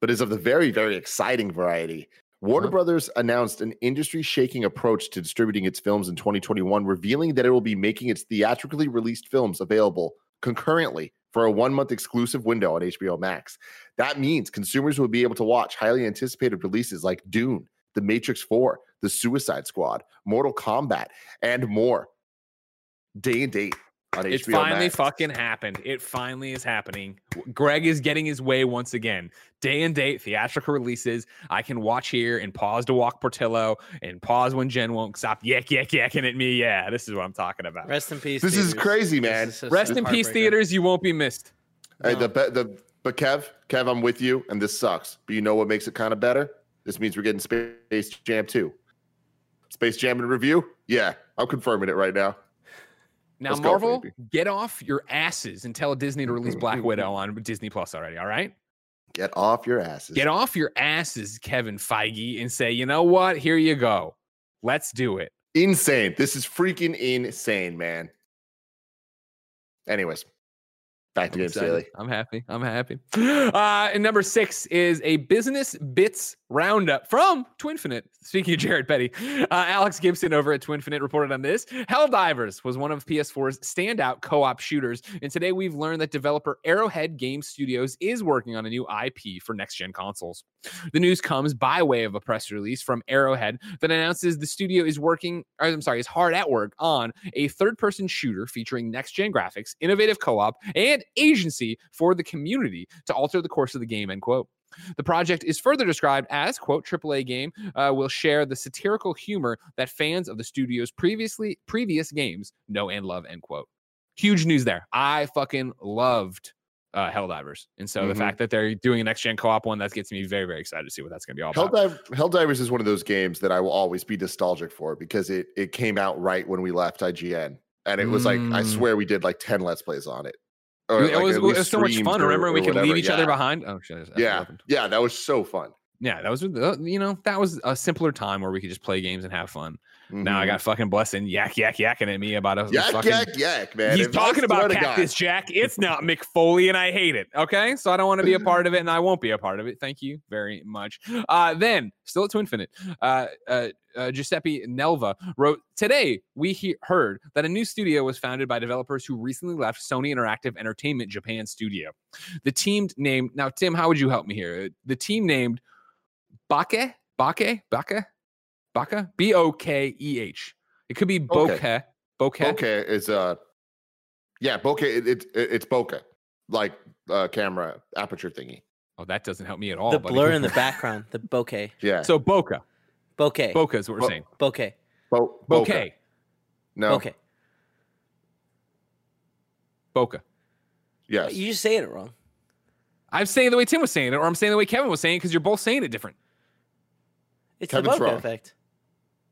but is of the very, very exciting variety. Warner Uh-huh. Brothers announced an industry shaking approach to distributing its films in 2021, revealing that it will be making its theatrically released films available concurrently for a one month exclusive window on HBO Max. That means consumers will be able to watch highly anticipated releases like Dune, The Matrix 4, The Suicide Squad, Mortal Kombat, and more day and date on It HBO finally Max. fucking happened. It finally is happening. Greg is getting his way once again. Day and date theatrical releases. I can watch here and pause to walk Portillo and pause when Jen won't stop yak yak yakking at me. Yeah, this is what I'm talking about. Rest in peace. This is crazy, man. is just Rest in peace, theaters. You won't be missed. Hey, No. the, the but Kev, Kev, I'm with you, and this sucks. But you know what makes it kind of better? This means we're getting Space Jam 2. Space Jam in review? Yeah, I'm confirming it right now. Now, Let's Marvel, baby. get off your asses and tell Disney to release Black Widow on Disney Plus already. All right. Get off your asses. Get off your asses, Kevin Feige, and say, you know what? Here you go. Let's do it. Insane. This is freaking insane, man. Anyways, back to I'm Games. Daily. I'm happy. I'm happy. Uh, and number six is a business bits roundup from Twinfinite. Speaking of Jared Petty, uh, Alex Gibson over at Twinfinite reported on this. Helldivers was one of PS4's standout co-op shooters, and today we've learned that developer Arrowhead Game Studios is working on a new IP for next-gen consoles. The news comes by way of a press release from Arrowhead that announces the studio is working, or I'm sorry, is hard at work on a third-person shooter featuring next-gen graphics, innovative co-op, and agency for the community to alter the course of the game. End quote. The project is further described as, quote, AAA game uh, will share the satirical humor that fans of the studio's previously previous games know and love, end quote. Huge news there. I fucking loved uh, Helldivers. And so the Mhm. fact that they're doing a next gen co op one, that gets me very, very excited to see what that's going to be all about. Helldive, Helldivers is one of those games that I will always be nostalgic for because it it came out right when we left IGN, and it was like I Mm. swear we did like ten let's plays on it. Or, it like, was, it was so much fun. or- Remember, we could whatever. leave each other behind. Oh, shit. Yeah, yeah, that was so fun. Yeah, that was, uh, you know, that was a simpler time where we could just play games and have fun. Now I Mhm. got fucking blessing yak, yak, yakking at me about a yak, fucking yak, yak, man. He's If talking about Cactus Jack. It's not Mick Foley, and I hate it. Okay, so I don't want to be a part of it, and I won't be a part of it. Thank you very much. Uh, then, still at Twinfinite, uh, uh, uh, Giuseppe Nelva wrote Today, we he- heard that a new studio was founded by developers who recently left Sony Interactive Entertainment Japan Studio. The team named, now, Tim, how would you help me here? The team named Bake, Bake, Bake, Baka, B O K E H. It could be Bokeh. Bokeh. Bokeh is uh yeah, bokeh it, it, it- it's bokeh. Like uh camera aperture thingy. Oh, that doesn't help me at all. the buddy. blur in the background, the bokeh, Yeah. So Boca. bokeh, Boca is what we're Bo- saying. bokeh, Bo- bokeh. Bouquet. No. bokeh. Boca. Yes. You just saying it wrong. I'm saying the way Tim was saying it, or I'm saying the way Kevin was saying it because you're both saying it different. It's Kevin's the bokeh wrong. effect.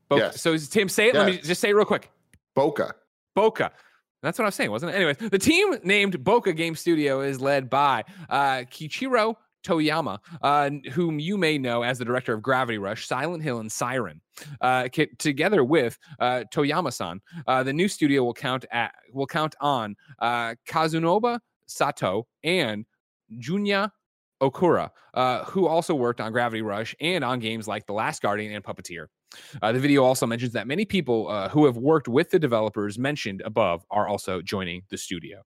Boca. Yes. So Tim, say it. Let me just say it real quick. Boca. Boca. That's what I was saying, wasn't it? Anyways, the team named Boca Game Studio is led by uh, Keiichiro Toyama, uh, whom you may know as the director of Gravity Rush, Silent Hill, and Siren. Uh, ki- together with uh, Toyama-san, uh, the new studio will count at will count on uh, Kazunobu Sato and Junya Okura, uh, who also worked on Gravity Rush and on games like The Last Guardian and Puppeteer. Uh, the video also mentions that many people uh, who have worked with the developers mentioned above are also joining the studio.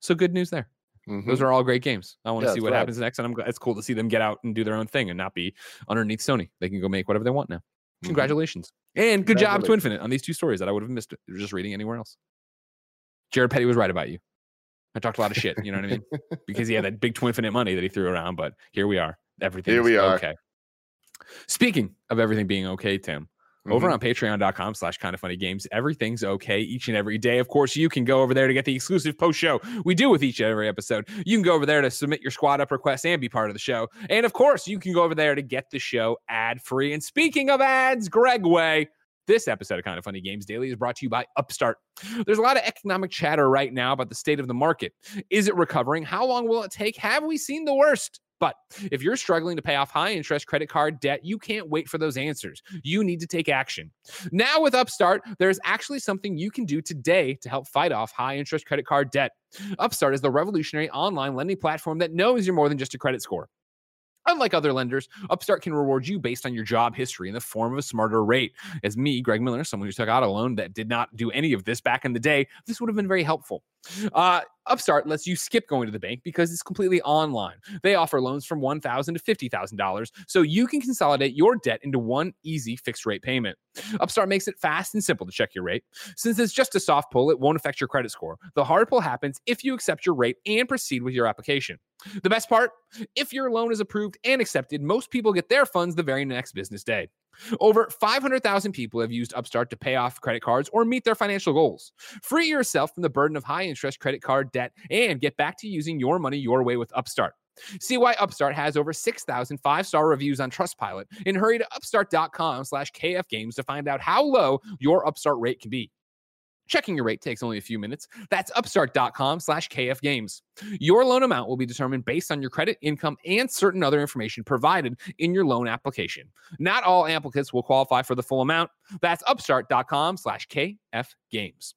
So good news there. Mhm. Those are all great games. I want to Yeah, see what rad. happens next, and I'm glad it's cool to see them get out and do their own thing and not be underneath Sony. They can go make whatever they want now. Mhm. Congratulations and good job to Infinite on these two stories that I would have missed just reading anywhere else. Jared Petty was right about you. I talked a lot of shit. You know what I mean? because he had that big Twinfinite money that he threw around. But here we are. Everything. Here we are. Okay. Speaking of everything being okay, Tim, over Mhm. on patreon.com slash kinda funny games everything's okay each and every day of course you can go over there to get the exclusive post show we do with each and every episode you can go over there to submit your squad up requests and be part of the show and of course you can go over there to get the show ad free and speaking of ads greg way this episode of Kinda Funny Games Daily is brought to you by Upstart. There's a lot of economic chatter right now about the state of the market. Is it recovering? How long will it take? Have we seen the worst? But if you're struggling to pay off high interest credit card debt, you can't wait for those answers. You need to take action. Now, with Upstart, there's actually something you can do today to help fight off high interest credit card debt. Upstart is the revolutionary online lending platform that knows you're more than just a credit score. Unlike other lenders, Upstart can reward you based on your job history in the form of a smarter rate. As me, Greg Miller, someone who took out a loan that did not do any of this back in the day, this would have been very helpful. Uh, Upstart lets you skip going to the bank because it's completely online. They offer loans from 1,000 to $50,000, so you can consolidate your debt into one easy fixed rate payment. Upstart makes it fast and simple to check your rate. Since it's just a soft pull, it won't affect your credit score. The hard pull happens if you accept your rate and proceed with your application. The best part if your loan is approved and accepted, most people get their funds the very next business day. Over 500,000 people have used Upstart to pay off credit cards or meet their financial goals. Free yourself from the burden of high interest credit card debt and get back to using your money your way with Upstart. See why Upstart has over 6,000 five-star reviews on Trustpilot and hurry to upstart.com slash kfgames to find out how low your Upstart rate can be. Checking your rate takes only a few minutes. That's upstart.com slash kfgames. Your loan amount will be determined based on your credit, income, and certain other information provided in your loan application. Not all applicants will qualify for the full amount. That's upstart.com slash kfgames.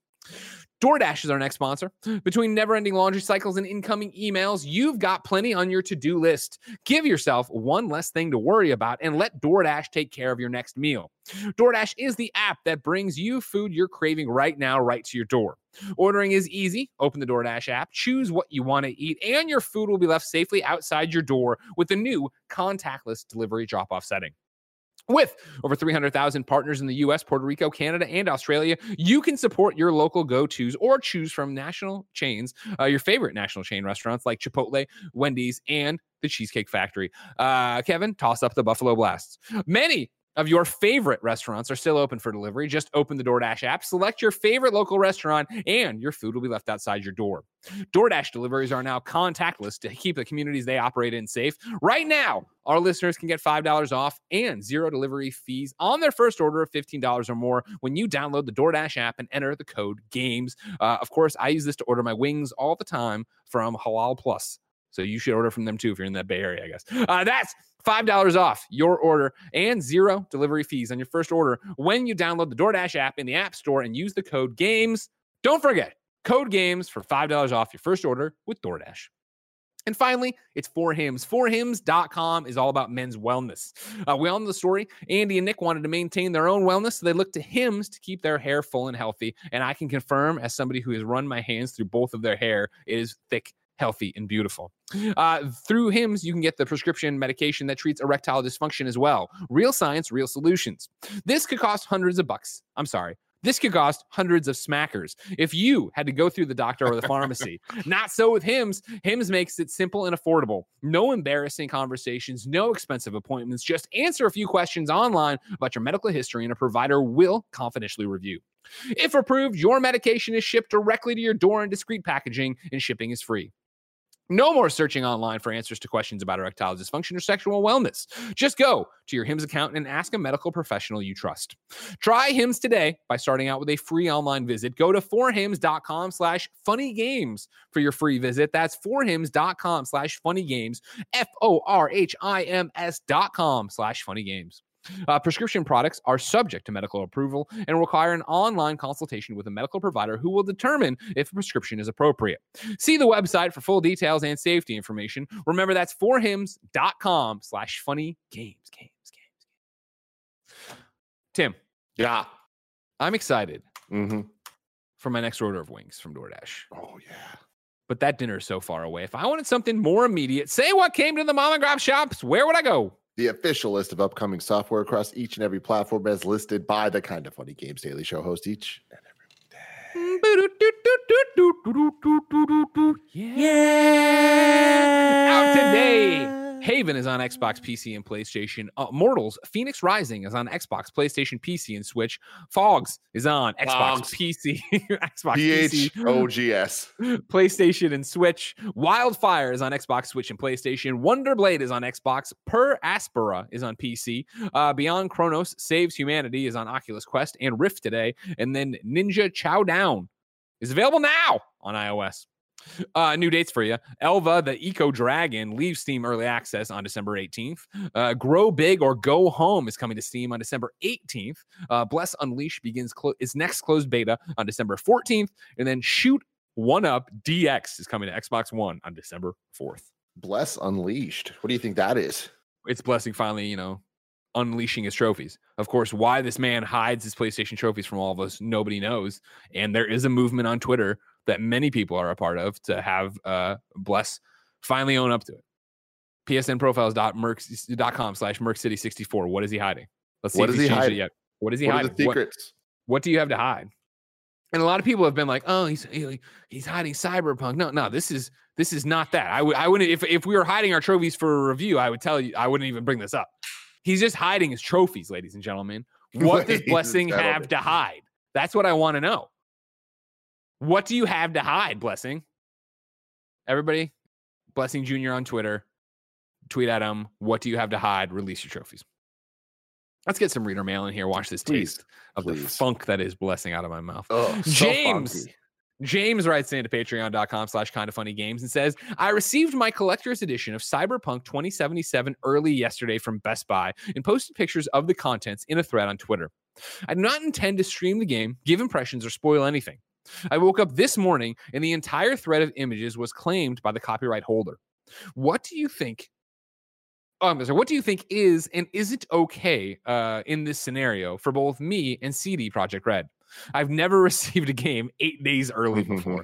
DoorDash is our next sponsor. Between never ending laundry cycles and incoming emails, you've got plenty on your to do list. Give yourself one less thing to worry about and let DoorDash take care of your next meal. DoorDash is the app that brings you food you're craving right now, right to your door. Ordering is easy. Open the DoorDash app, choose what you want to eat, and your food will be left safely outside your door with the new contactless delivery drop off setting. With over 300,000 partners in the US, Puerto Rico, Canada, and Australia, you can support your local go tos or choose from national chains, uh, your favorite national chain restaurants like Chipotle, Wendy's, and the Cheesecake Factory. Uh, Kevin, toss up the Buffalo Blasts. Many of your favorite restaurants are still open for delivery. Just open the DoorDash app, select your favorite local restaurant, and your food will be left outside your door. DoorDash deliveries are now contactless to keep the communities they operate in safe. Right now, our listeners can get $5 off and zero delivery fees on their first order of $15 or more when you download the DoorDash app and enter the code GAMES. Uh, of course, I use this to order my wings all the time from Halal Plus. So you should order from them too if you're in that Bay Area, I guess. Uh, that's $5 off your order and zero delivery fees on your first order when you download the DoorDash app in the App Store and use the code GAMES. Don't forget, code GAMES for $5 off your first order with DoorDash. And finally, it's For Hims. ForHims.com is all about men's wellness. Uh, we all know the story. Andy and Nick wanted to maintain their own wellness, so they looked to Hims to keep their hair full and healthy. And I can confirm, as somebody who has run my hands through both of their hair, it is thick healthy and beautiful. Uh, through HIMS, you can get the prescription medication that treats erectile dysfunction as well. Real science, real solutions. This could cost hundreds of bucks. I'm sorry. This could cost hundreds of smackers if you had to go through the doctor or the pharmacy. Not so with HIMS. HIMS makes it simple and affordable. No embarrassing conversations, no expensive appointments. Just answer a few questions online about your medical history, and a provider will confidentially review. If approved, your medication is shipped directly to your door in discreet packaging, and shipping is free. No more searching online for answers to questions about erectile dysfunction or sexual wellness. Just go to your HIMS account and ask a medical professional you trust. Try HIMS today by starting out with a free online visit. Go to forhims.com slash funny games for your free visit. That's forhims.com slash funny games. F-O-R-H-I-M-S dot com slash funny games. Uh, prescription products are subject to medical approval and require an online consultation with a medical provider who will determine if a prescription is appropriate. See the website for full details and safety information. Remember, that's forhims.com slash funny games, games, games. Tim, Yeah. I'm excited mm-hmm. for my next order of wings from DoorDash. Oh yeah. But that dinner is so far away. If I wanted something more immediate, say what came to the mom and grab shops, where would I go? The official list of upcoming software across each and every platform as listed by the Kinda Funny Games Daily Show host each and every Yeah. Out today. Haven is on Xbox, PC, and PlayStation. Uh, Mortals, Fenyx Rising is on Xbox, PlayStation, PC, and Switch. PHOGS is on Xbox, PHOGS. PC, Xbox, PC, PHOGS. PlayStation, and Switch. Wildfire is on Xbox, Switch, and PlayStation. Wonder Blade is on Xbox. Per Aspera is on PC. Uh, Beyond Chronos Saves Humanity is on Oculus Quest and Rift today. And then Ninja Chow Down is available now on iOS. Uh, new dates for you. Elva, the Eco Dragon, leaves Steam Early Access on December 18th. Uh, Grow Big or Go Home is coming to Steam on December 18th. Uh, Bless Unleash begins clo- its next closed beta on December 14th. And then Shoot One Up DX is coming to Xbox One on December 4th. Bless Unleashed. What do you think that is? It's Blessing finally, you know, unleashing his trophies. Of course, why this man hides his PlayStation trophies from all of us, nobody knows. And there is a movement on Twitter that many people are a part of to have uh, Bless finally own up to it. PSNprofiles.merc.com slash MercCity64. What is he hiding? Let's see What if he changed it hiding? yet. What is he What are hiding? the What- secrets? what do you have to hide? And a lot of people have been like, "Oh, he's he- he's hiding cyberpunk." No, no, this is this is not that. I would I wouldn't if if we were hiding our trophies for a review, I would tell you I wouldn't even bring this up. He's just hiding his trophies, ladies and gentlemen. What does Blessing have to hide? That's what I want to know. What do you have to hide, Blessing? Everybody, Blessing Jr. on Twitter, tweet at him. What do you have to hide? Release your trophies. Let's get some reader mail in here. Watch this Please, taste of the funk that is blessing out of my mouth. Oh, James. funky. James writes into patreon.com slash kinda funny games and says, I received my collector's edition of Cyberpunk 2077 early yesterday from Best Buy and posted pictures of the contents in a thread on Twitter. I do not intend to stream the game, give impressions, or spoil anything. I woke up this morning and the entire thread of images was claimed by the copyright holder. What do you think? Oh, I'm sorry. What do you think is and isn't okay uh, in this scenario for both me and CD Projekt Red? I've never received a game eight days early before.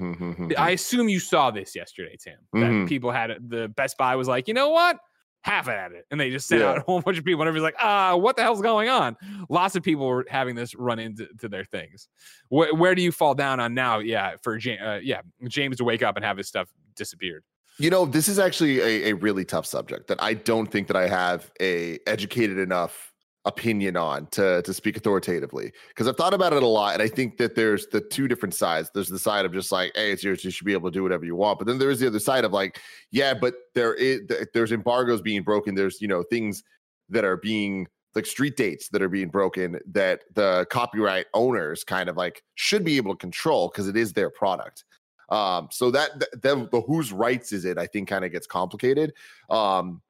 I assume you saw this yesterday, Tim. That Mhm. people had the Best Buy was like, you know what? Half at it. And they just sent out a whole bunch of people. And everybody's like, ah, what the hell's going on? Lots of people were having this run into to their things. Where, where do you fall down on now? Yeah, for Ja- uh, yeah, James to wake up and have his stuff disappeared. You know, this is actually a, a really tough subject that I don't think that I have a educated enough opinion on to to speak authoritatively because I've thought about it a lot and I think that there's the two different sides. There's the side of just like, hey, it's yours, you should be able to do whatever you want. But then there is the other side of like, yeah, but there is there's embargoes being broken. There's you know things that are being like street dates that are being broken that the copyright owners kind of like should be able to control because it is their product. Um, so that th- the, the whose rights is it? I think kind of gets complicated. Um,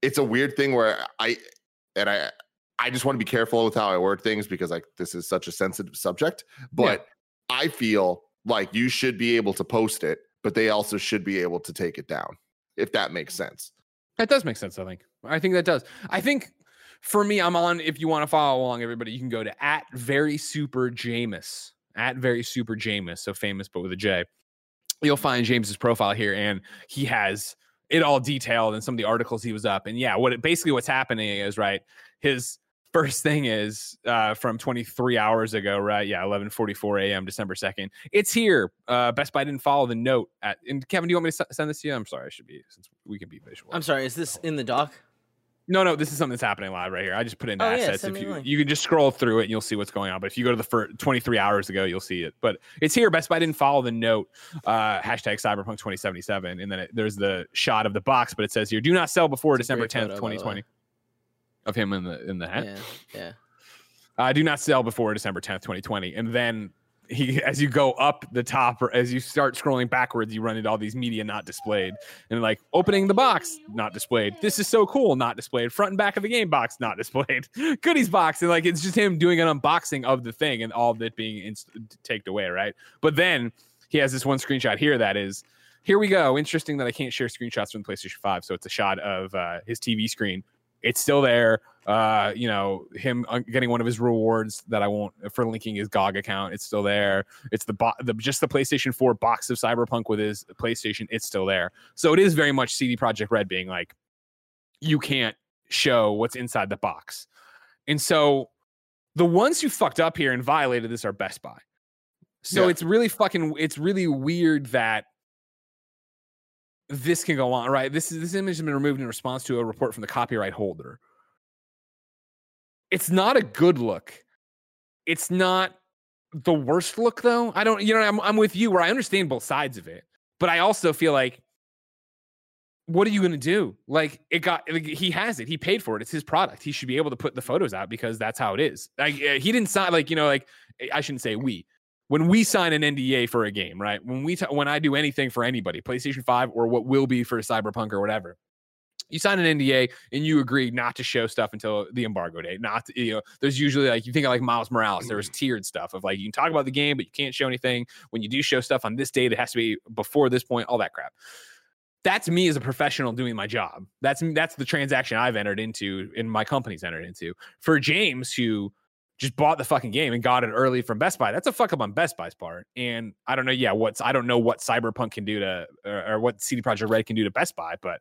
it's a weird thing where I and I I just want to be careful with how I word things because like this is such a sensitive subject. But I feel like you should be able to post it, but they also should be able to take it down, if that makes sense. That does make sense. I think. I think that does. I think for me, I'm on. If you want to follow along, everybody, you can go to at very super Jamous at very super Jamous. So famous, but with a J. You'll find James's profile here, and he has it all detailed in some of the articles he was up. And yeah, what it, basically what's happening is right. His first thing is uh, from 23 hours ago, right? Yeah, 11:44 a.m. December 2nd. It's here. Uh, Best Buy didn't follow the note. At and Kevin, do you want me to send this to you? I'm sorry, I should be since we can be visual. I'm sorry. Is this in the doc? No, no, this is something that's happening live right here. I just put it into Oh, yeah, assets. send if you you can just scroll through it and you'll see what's going on. But if you go to the first 23 hours ago, you'll see it. But it's here. Best Buy didn't follow the note uh, hashtag Cyberpunk 2077, and then it, there's the shot of the box, but it says here, "Do not sell before It's December 10th, photo, by the 2020." Of him in the in the hat. Yeah, yeah. Uh, do not sell before December 10th, 2020. And then he, as you go up the top or as you start scrolling backwards, you run into all these media not displayed and like opening the box, not displayed. This is so cool, not displayed. Front and back of the game box, not displayed. Goodies box. And like, it's just him doing an unboxing of the thing and all of it being inst- taken away. Right. But then he has this one screenshot here that is, here we go. Interesting that I can't share screenshots from the PlayStation 5. So it's a shot of uh, his TV screen. It's still there. Uh you know him uh, getting one of his rewards that i won't for linking his gog account it's still there. It's the, bo- the just the playstation 4 box of cyberpunk with his playstation it's still there. So it is very much cd projekt red being like you can't show what's inside the box. And so the ones who fucked up here and violated this are best buy. So Yeah. it's really fucking it's really weird that this can go on right this is this image has been removed in response to a report from the copyright holder it's not a good look. It's not the worst look though. I don't, you know, I'm, I'm with you where I understand both sides of it, but I also feel like, what are you going to do? Like it got, like, he has it. He paid for it. It's his product. He should be able to put the photos out because that's how it is. Like uh, he didn't sign, like, you know, like I shouldn't say we, when we sign an NDA for a game, right? When we, t- when I do anything for anybody, PlayStation 5 or what will be for Cyberpunk or whatever, you sign an NDA and you agree not to show stuff until the embargo date. Not to, you know, there's usually like you think of like Miles Morales, there was mm. tiered stuff of like you can talk about the game, but you can't show anything. When you do show stuff on this date, it has to be before this point, all that crap. That's me as a professional doing my job. That's that's the transaction I've entered into and my company's entered into. For James, who just bought the fucking game and got it early from Best Buy. That's a fuck up on Best Buy's part. And I don't know, yeah, what's I don't know what Cyberpunk can do to or, or what CD Projekt Red can do to Best Buy, but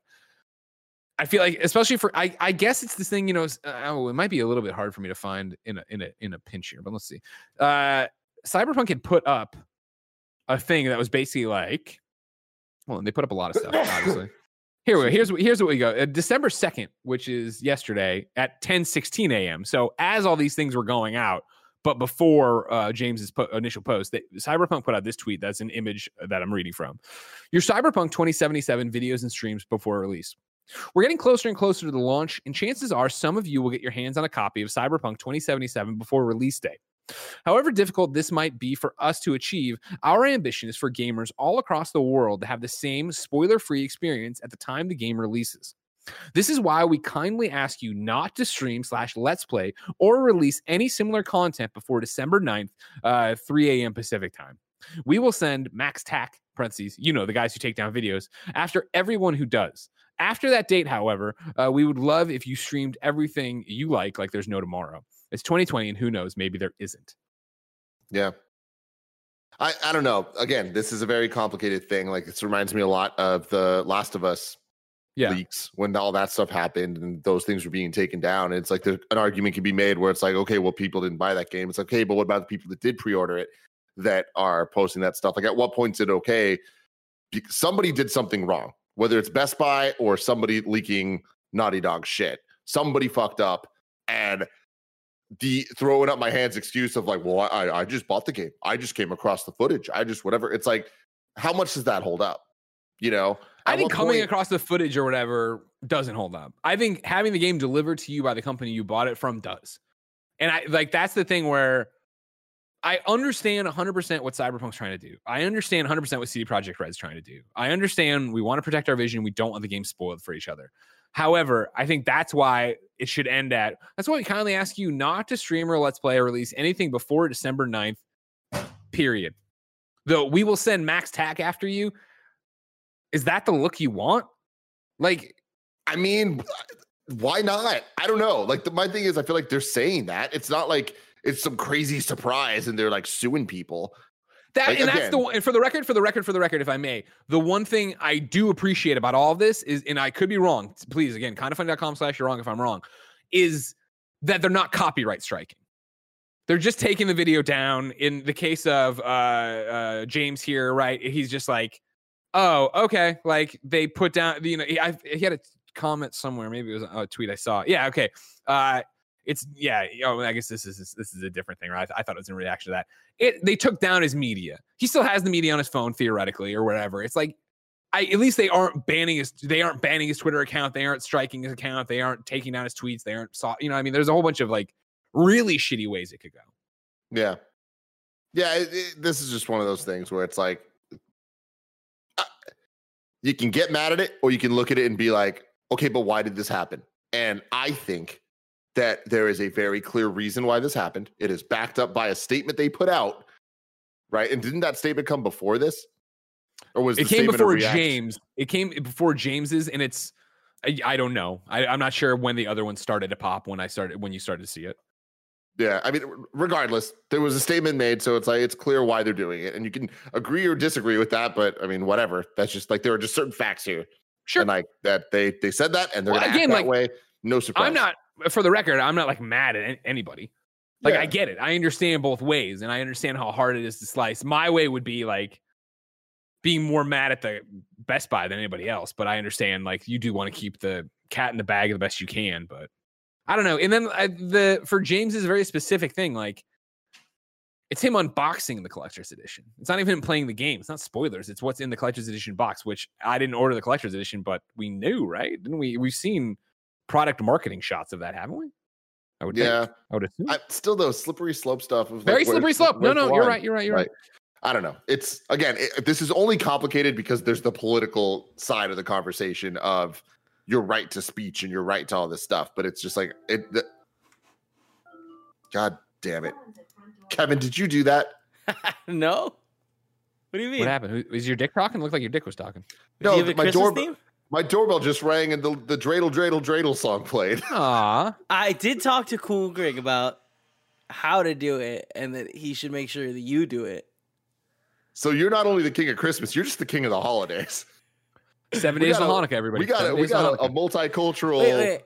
I feel like, especially for, I, I guess it's this thing, you know, uh, oh, it might be a little bit hard for me to find in a, in a, in a pinch here, but let's see. Uh, Cyberpunk had put up a thing that was basically like, well, they put up a lot of stuff, obviously. Here we go. Here's what here's what we go. Uh, December second, which is yesterday at 10 16 a.m. So as all these things were going out, but before uh, James's po- initial post, that Cyberpunk put out this tweet. That's an image that I'm reading from. Your Cyberpunk 2077 videos and streams before release. We're getting closer and closer to the launch, and chances are some of you will get your hands on a copy of Cyberpunk 2077 before release day. However difficult this might be for us to achieve, our ambition is for gamers all across the world to have the same spoiler free experience at the time the game releases. This is why we kindly ask you not to stream slash let's play or release any similar content before December 9th, uh, 3 a.m. Pacific time. We will send MaxTac parentheses, you know, the guys who take down videos after everyone who does. After that date, however, uh, we would love if you streamed everything you like, like there's no tomorrow. It's 2020, and who knows, maybe there isn't. Yeah. I, I don't know. Again, this is a very complicated thing. Like this reminds me a lot of the Last of Us Yeah. leaks when all that stuff happened and those things were being taken down. It's like the, an argument can be made where it's like, okay, well, people didn't buy that game. It's like, okay, but what about the people that did pre-order it that are posting that stuff? Like, at what point is it okay? Somebody did something wrong, whether it's Best Buy or somebody leaking Naughty Dog shit. Somebody fucked up, and the throwing up my hands excuse of like, well, I I just bought the game. I just came across the footage. I just whatever. It's like, how much does that hold up? You know, I At think coming point- across the footage or whatever doesn't hold up. I think having the game delivered to you by the company you bought it from does. And I like that's the thing where I understand 100% what Cyberpunk's trying to do. I understand 100% what CD Projekt Red's trying to do. I understand we want to protect our vision. We don't want the game spoiled for each other. However, I think that's why it should end at. That's why we kindly ask you not to stream or let's play or release anything before December 9th, period. Though we will send MaxTac after you. Is that the look you want? Like, I mean, why not? I don't know. Like the, my thing is, I feel like they're saying that it's not like it's some crazy surprise and they're like suing people. That Like, and that's the one. And for the record, for the record, for the record, if I may, the one thing I do appreciate about all of this is, and I could be wrong. Please, again, kindafunny.com slash you're wrong if I'm wrong, is that they're not copyright striking. They're just taking the video down. In the case of uh, uh, James here, right? He's just like, oh, okay. Like they put down, you know, he, I, he had a comment somewhere. Maybe it was a tweet I saw. Yeah, okay. Uh, it's yeah. Oh, I guess this is this is a different thing, right? I thought it was in reaction to that it they took down his media. He still has the media on his phone theoretically or whatever. It's like I at least they aren't banning his they aren't banning his Twitter account, they aren't striking his account, they aren't taking down his tweets, they aren't saw you know, I mean there's a whole bunch of like really shitty ways it could go. Yeah, yeah. It, it- this is just one of those things where it's like uh, you can get mad at it, or you can look at it and be like, okay, but why did this happen? And I think that there is a very clear reason why this happened. It is backed up by a statement they put out, right? And didn't that statement come before this? Or was It came before? James. It came before James's and it's I, I don't know. I, I'm not sure when the other one started to pop when I started when you started to see it. Yeah, I mean, regardless, there was a statement made, so it's like it's clear why they're doing it, and you can agree or disagree with that. But I mean, whatever. That's just like there are just certain facts here, Sure. and like that they they said that, and they're Well, again, act like, that way. No surprise. I'm not, for the record, I'm not like mad at anybody. Like Yeah. I get it. I understand both ways, and I understand how hard it is to slice. My way would be like being more mad at the Best Buy than anybody else. But I understand like you do want to keep the cat in the bag the best you can. But I don't know. And then I, the for James's very specific thing, like it's him unboxing the collector's edition. It's not even him playing the game. It's not spoilers. It's what's in the collector's edition box, which I didn't order the collector's edition, but we knew, right? Didn't we? We've seen product marketing shots of that, haven't we? I would think. Yeah, I would assume. I, still though slippery slope stuff. Of like, Very where's- slippery slope. No, no, you're right. You're right. You're right. I don't know. It's again, it, this is only complicated because there's the political side of the conversation of your right to speech and your right to all this stuff. But it's just like it. The, God damn it, Kevin! Did you do that? no. What do you mean? What happened? Is your dick talking? Looked like your dick was talking. Do No, you have a my Christmas doorbell. Theme? My doorbell just rang and the, the dreidel dreidel dreidel song played. Aw. I did talk to Cool Greg about how to do it and that he should make sure that you do it. So you're not only the king of Christmas, you're just the king of the holidays. Seven We days of a- Hanukkah, everybody. We got Seven a, we got a, a multicultural. Wait, wait.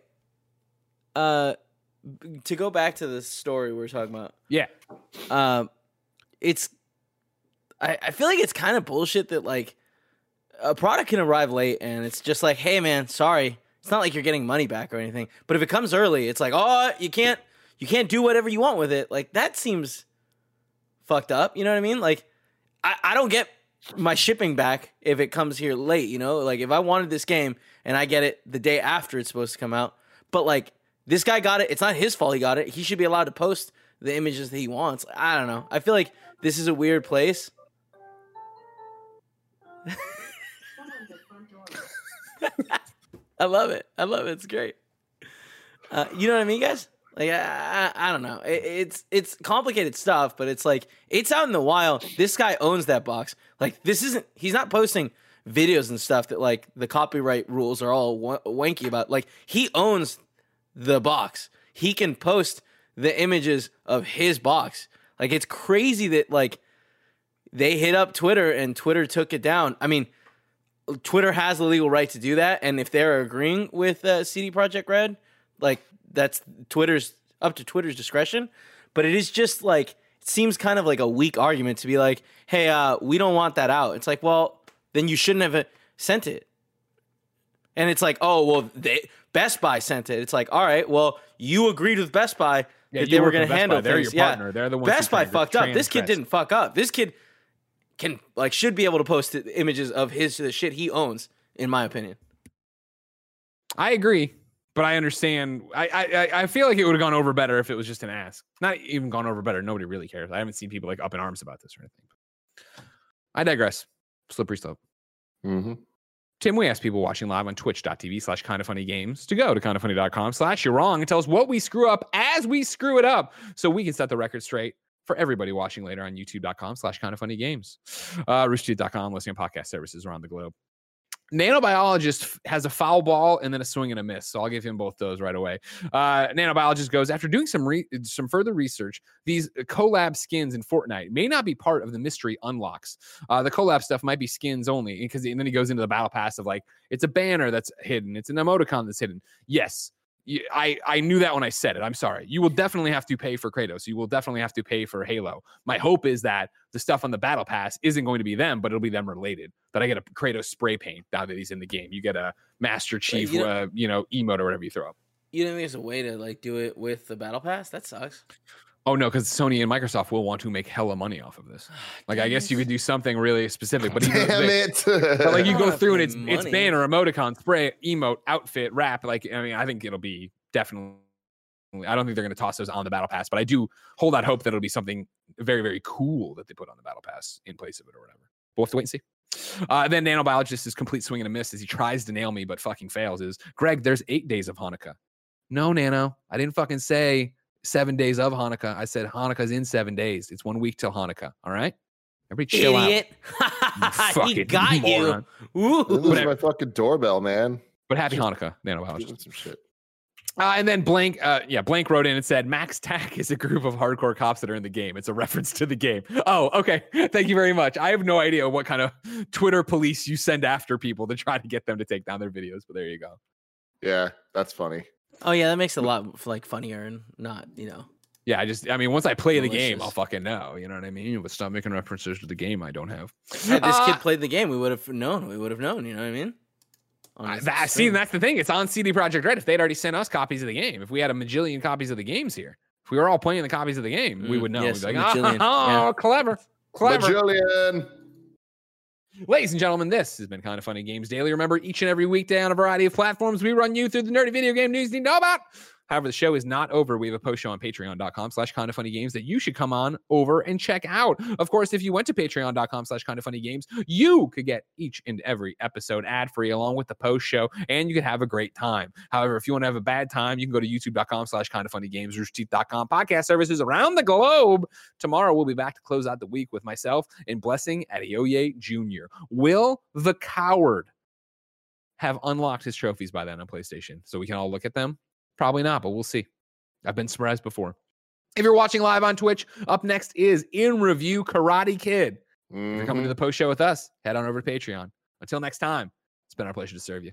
Uh, to go back to the story we are talking about, Yeah. um, it's I, I feel like it's kind of bullshit that like a product can arrive late and it's just like, hey man, sorry. It's not like you're getting money back or anything. But if it comes early, it's like, oh, you can't you can't do whatever you want with it. Like that seems fucked up. You know what I mean? Like I, I don't get my shipping back if it comes here late, you know? Like if I wanted this game and I get it the day after it's supposed to come out, but like this guy got it, it's not his fault he got it. He should be allowed to post the images that he wants. I don't know. I feel like this is a weird place. I love it. I love it. It's great. Uh, you know what I mean, guys? Like I, I don't know. It, it's it's complicated stuff, but it's like it's out in the wild. This guy owns that box. Like this isn't. He's not posting videos and stuff that like the copyright rules are all w- wanky about. Like he owns the box. He can post the images of his box. Like it's crazy that like they hit up Twitter and Twitter took it down. I mean, Twitter has the legal right to do that, and if they're agreeing with uh, CD Projekt Red, like that's Twitter's up to Twitter's discretion. But it is just like it seems kind of like a weak argument to be like, "Hey, uh, we don't want that out." It's like, well, then you shouldn't have uh, sent it. And it's like, oh well, they, Best Buy sent it. It's like, all right, well, you agreed with Best Buy Yeah, that they were going to handle Buy. They're things. your Yeah. partner. They're the ones Best Buy fucked up. This kid didn't fuck up. This kid can like should be able to post images of his the shit he owns. In my opinion, I agree, but I understand. I I I- I feel like it would have gone over better if it was just an ask. Not even gone over better. Nobody really cares. I haven't seen people like up in arms about this or anything. I digress. Slippery slope. Mm-hmm. Tim, we ask people watching live on twitch.tv slash kinda funny games to go to kindafunny.com slash you're wrong and tell us what we screw up as we screw it up so we can set the record straight for everybody watching later on youtube.com slash kinda funny games. Uh, roosterteeth.com, listening to podcast services around the globe. Nanobiologist has a foul ball and then a swing and a miss. So I'll give him both those right away. Uh, nanobiologist goes after doing some re- some further research. These collab skins in Fortnite may not be part of the mystery unlocks. Uh, the collab stuff might be skins only because and then he goes into the battle pass of like it's a banner that's hidden, it's an emoticon that's hidden. Yes, I I knew that when I said it. I'm sorry. You will definitely have to pay for Kratos. You will definitely have to pay for Halo. My hope is that the stuff on the battle pass isn't going to be them, but it'll be them related. That I get a Kratos spray paint now that he's in the game. You get a Master Chief, you know- uh, you know, emote or whatever you throw up. you don't think there's a way to like do it with the battle pass? That sucks. Oh no, because Sony and Microsoft will want to make hella money off of this. Like I guess you could do something really specific, but Damn it! But like you go through and it's it's banner, emoticon, spray, emote, outfit, wrap. Like I mean, I think it'll be definitely. I don't think they're going to toss those on the battle pass, but I do hold out hope that it'll be something very very cool that they put on the battle pass in place of it or whatever. We'll have to wait and see. Uh, then nanobiologist is complete swing and a miss as he tries to nail me but fucking fails. Is Greg? There's eight days of Hanukkah. No, Nano, I didn't fucking say seven days of Hanukkah. I said Hanukkah's in seven days. It's one week till Hanukkah. All right, everybody chill out. Idiot. You he got moron. you. Ooh. This is my fucking doorbell, man. But happy Hanukkah, nanobiologist. Doing some shit. Uh, and then blank, uh, yeah, blank wrote in and said, "MaxTac is a group of hardcore cops that are in the game. It's a reference to the game." Oh, okay. Thank you very much. I have no idea what kind of Twitter police you send after people to try to get them to take down their videos, but there you go. Yeah, that's funny. Oh yeah, that makes it a lot like funnier and not you know. Yeah, I just, I mean, once I play the game, I'll fucking know. You know what I mean? But stop making references to the game I don't have. Had this Uh, kid played the game, we would have known. We would have known. You know what I mean? I- that, see, that's the thing. It's on CD Projekt Red. If they'd already sent us copies of the game, if we had a majillion copies of the games here, if we were all playing the copies of the game, we Mm, would know. yes, We'd be like, majillion, oh, yeah. clever, clever. Bajillion. Ladies and gentlemen, this has been Kinda Funny Games Daily. Remember, each and every weekday on a variety of platforms, we run you through the nerdy video game news you need to know about. However, the show is not over. We have a post show on patreon.com slash kinda funny games that you should come on over and check out. Of course, if you went to patreon.com slash kinda funny games, you could get each and every episode ad free along with the post show and you could have a great time. However, if you want to have a bad time, you can go to youtube.com slash kinda funny games, roosterteeth.com podcast services around the globe. Tomorrow, we'll be back to close out the week with myself and Blessing Adeoye Jr. Will the coward have unlocked his trophies by then on PlayStation so we can all look at them? Probably not, but we'll see. I've been surprised before. If you're watching live on Twitch, up next is In Review Karate Kid. If you're coming to Mhm. the post show with us, head on over to Patreon. Until next time, it's been our pleasure to serve you.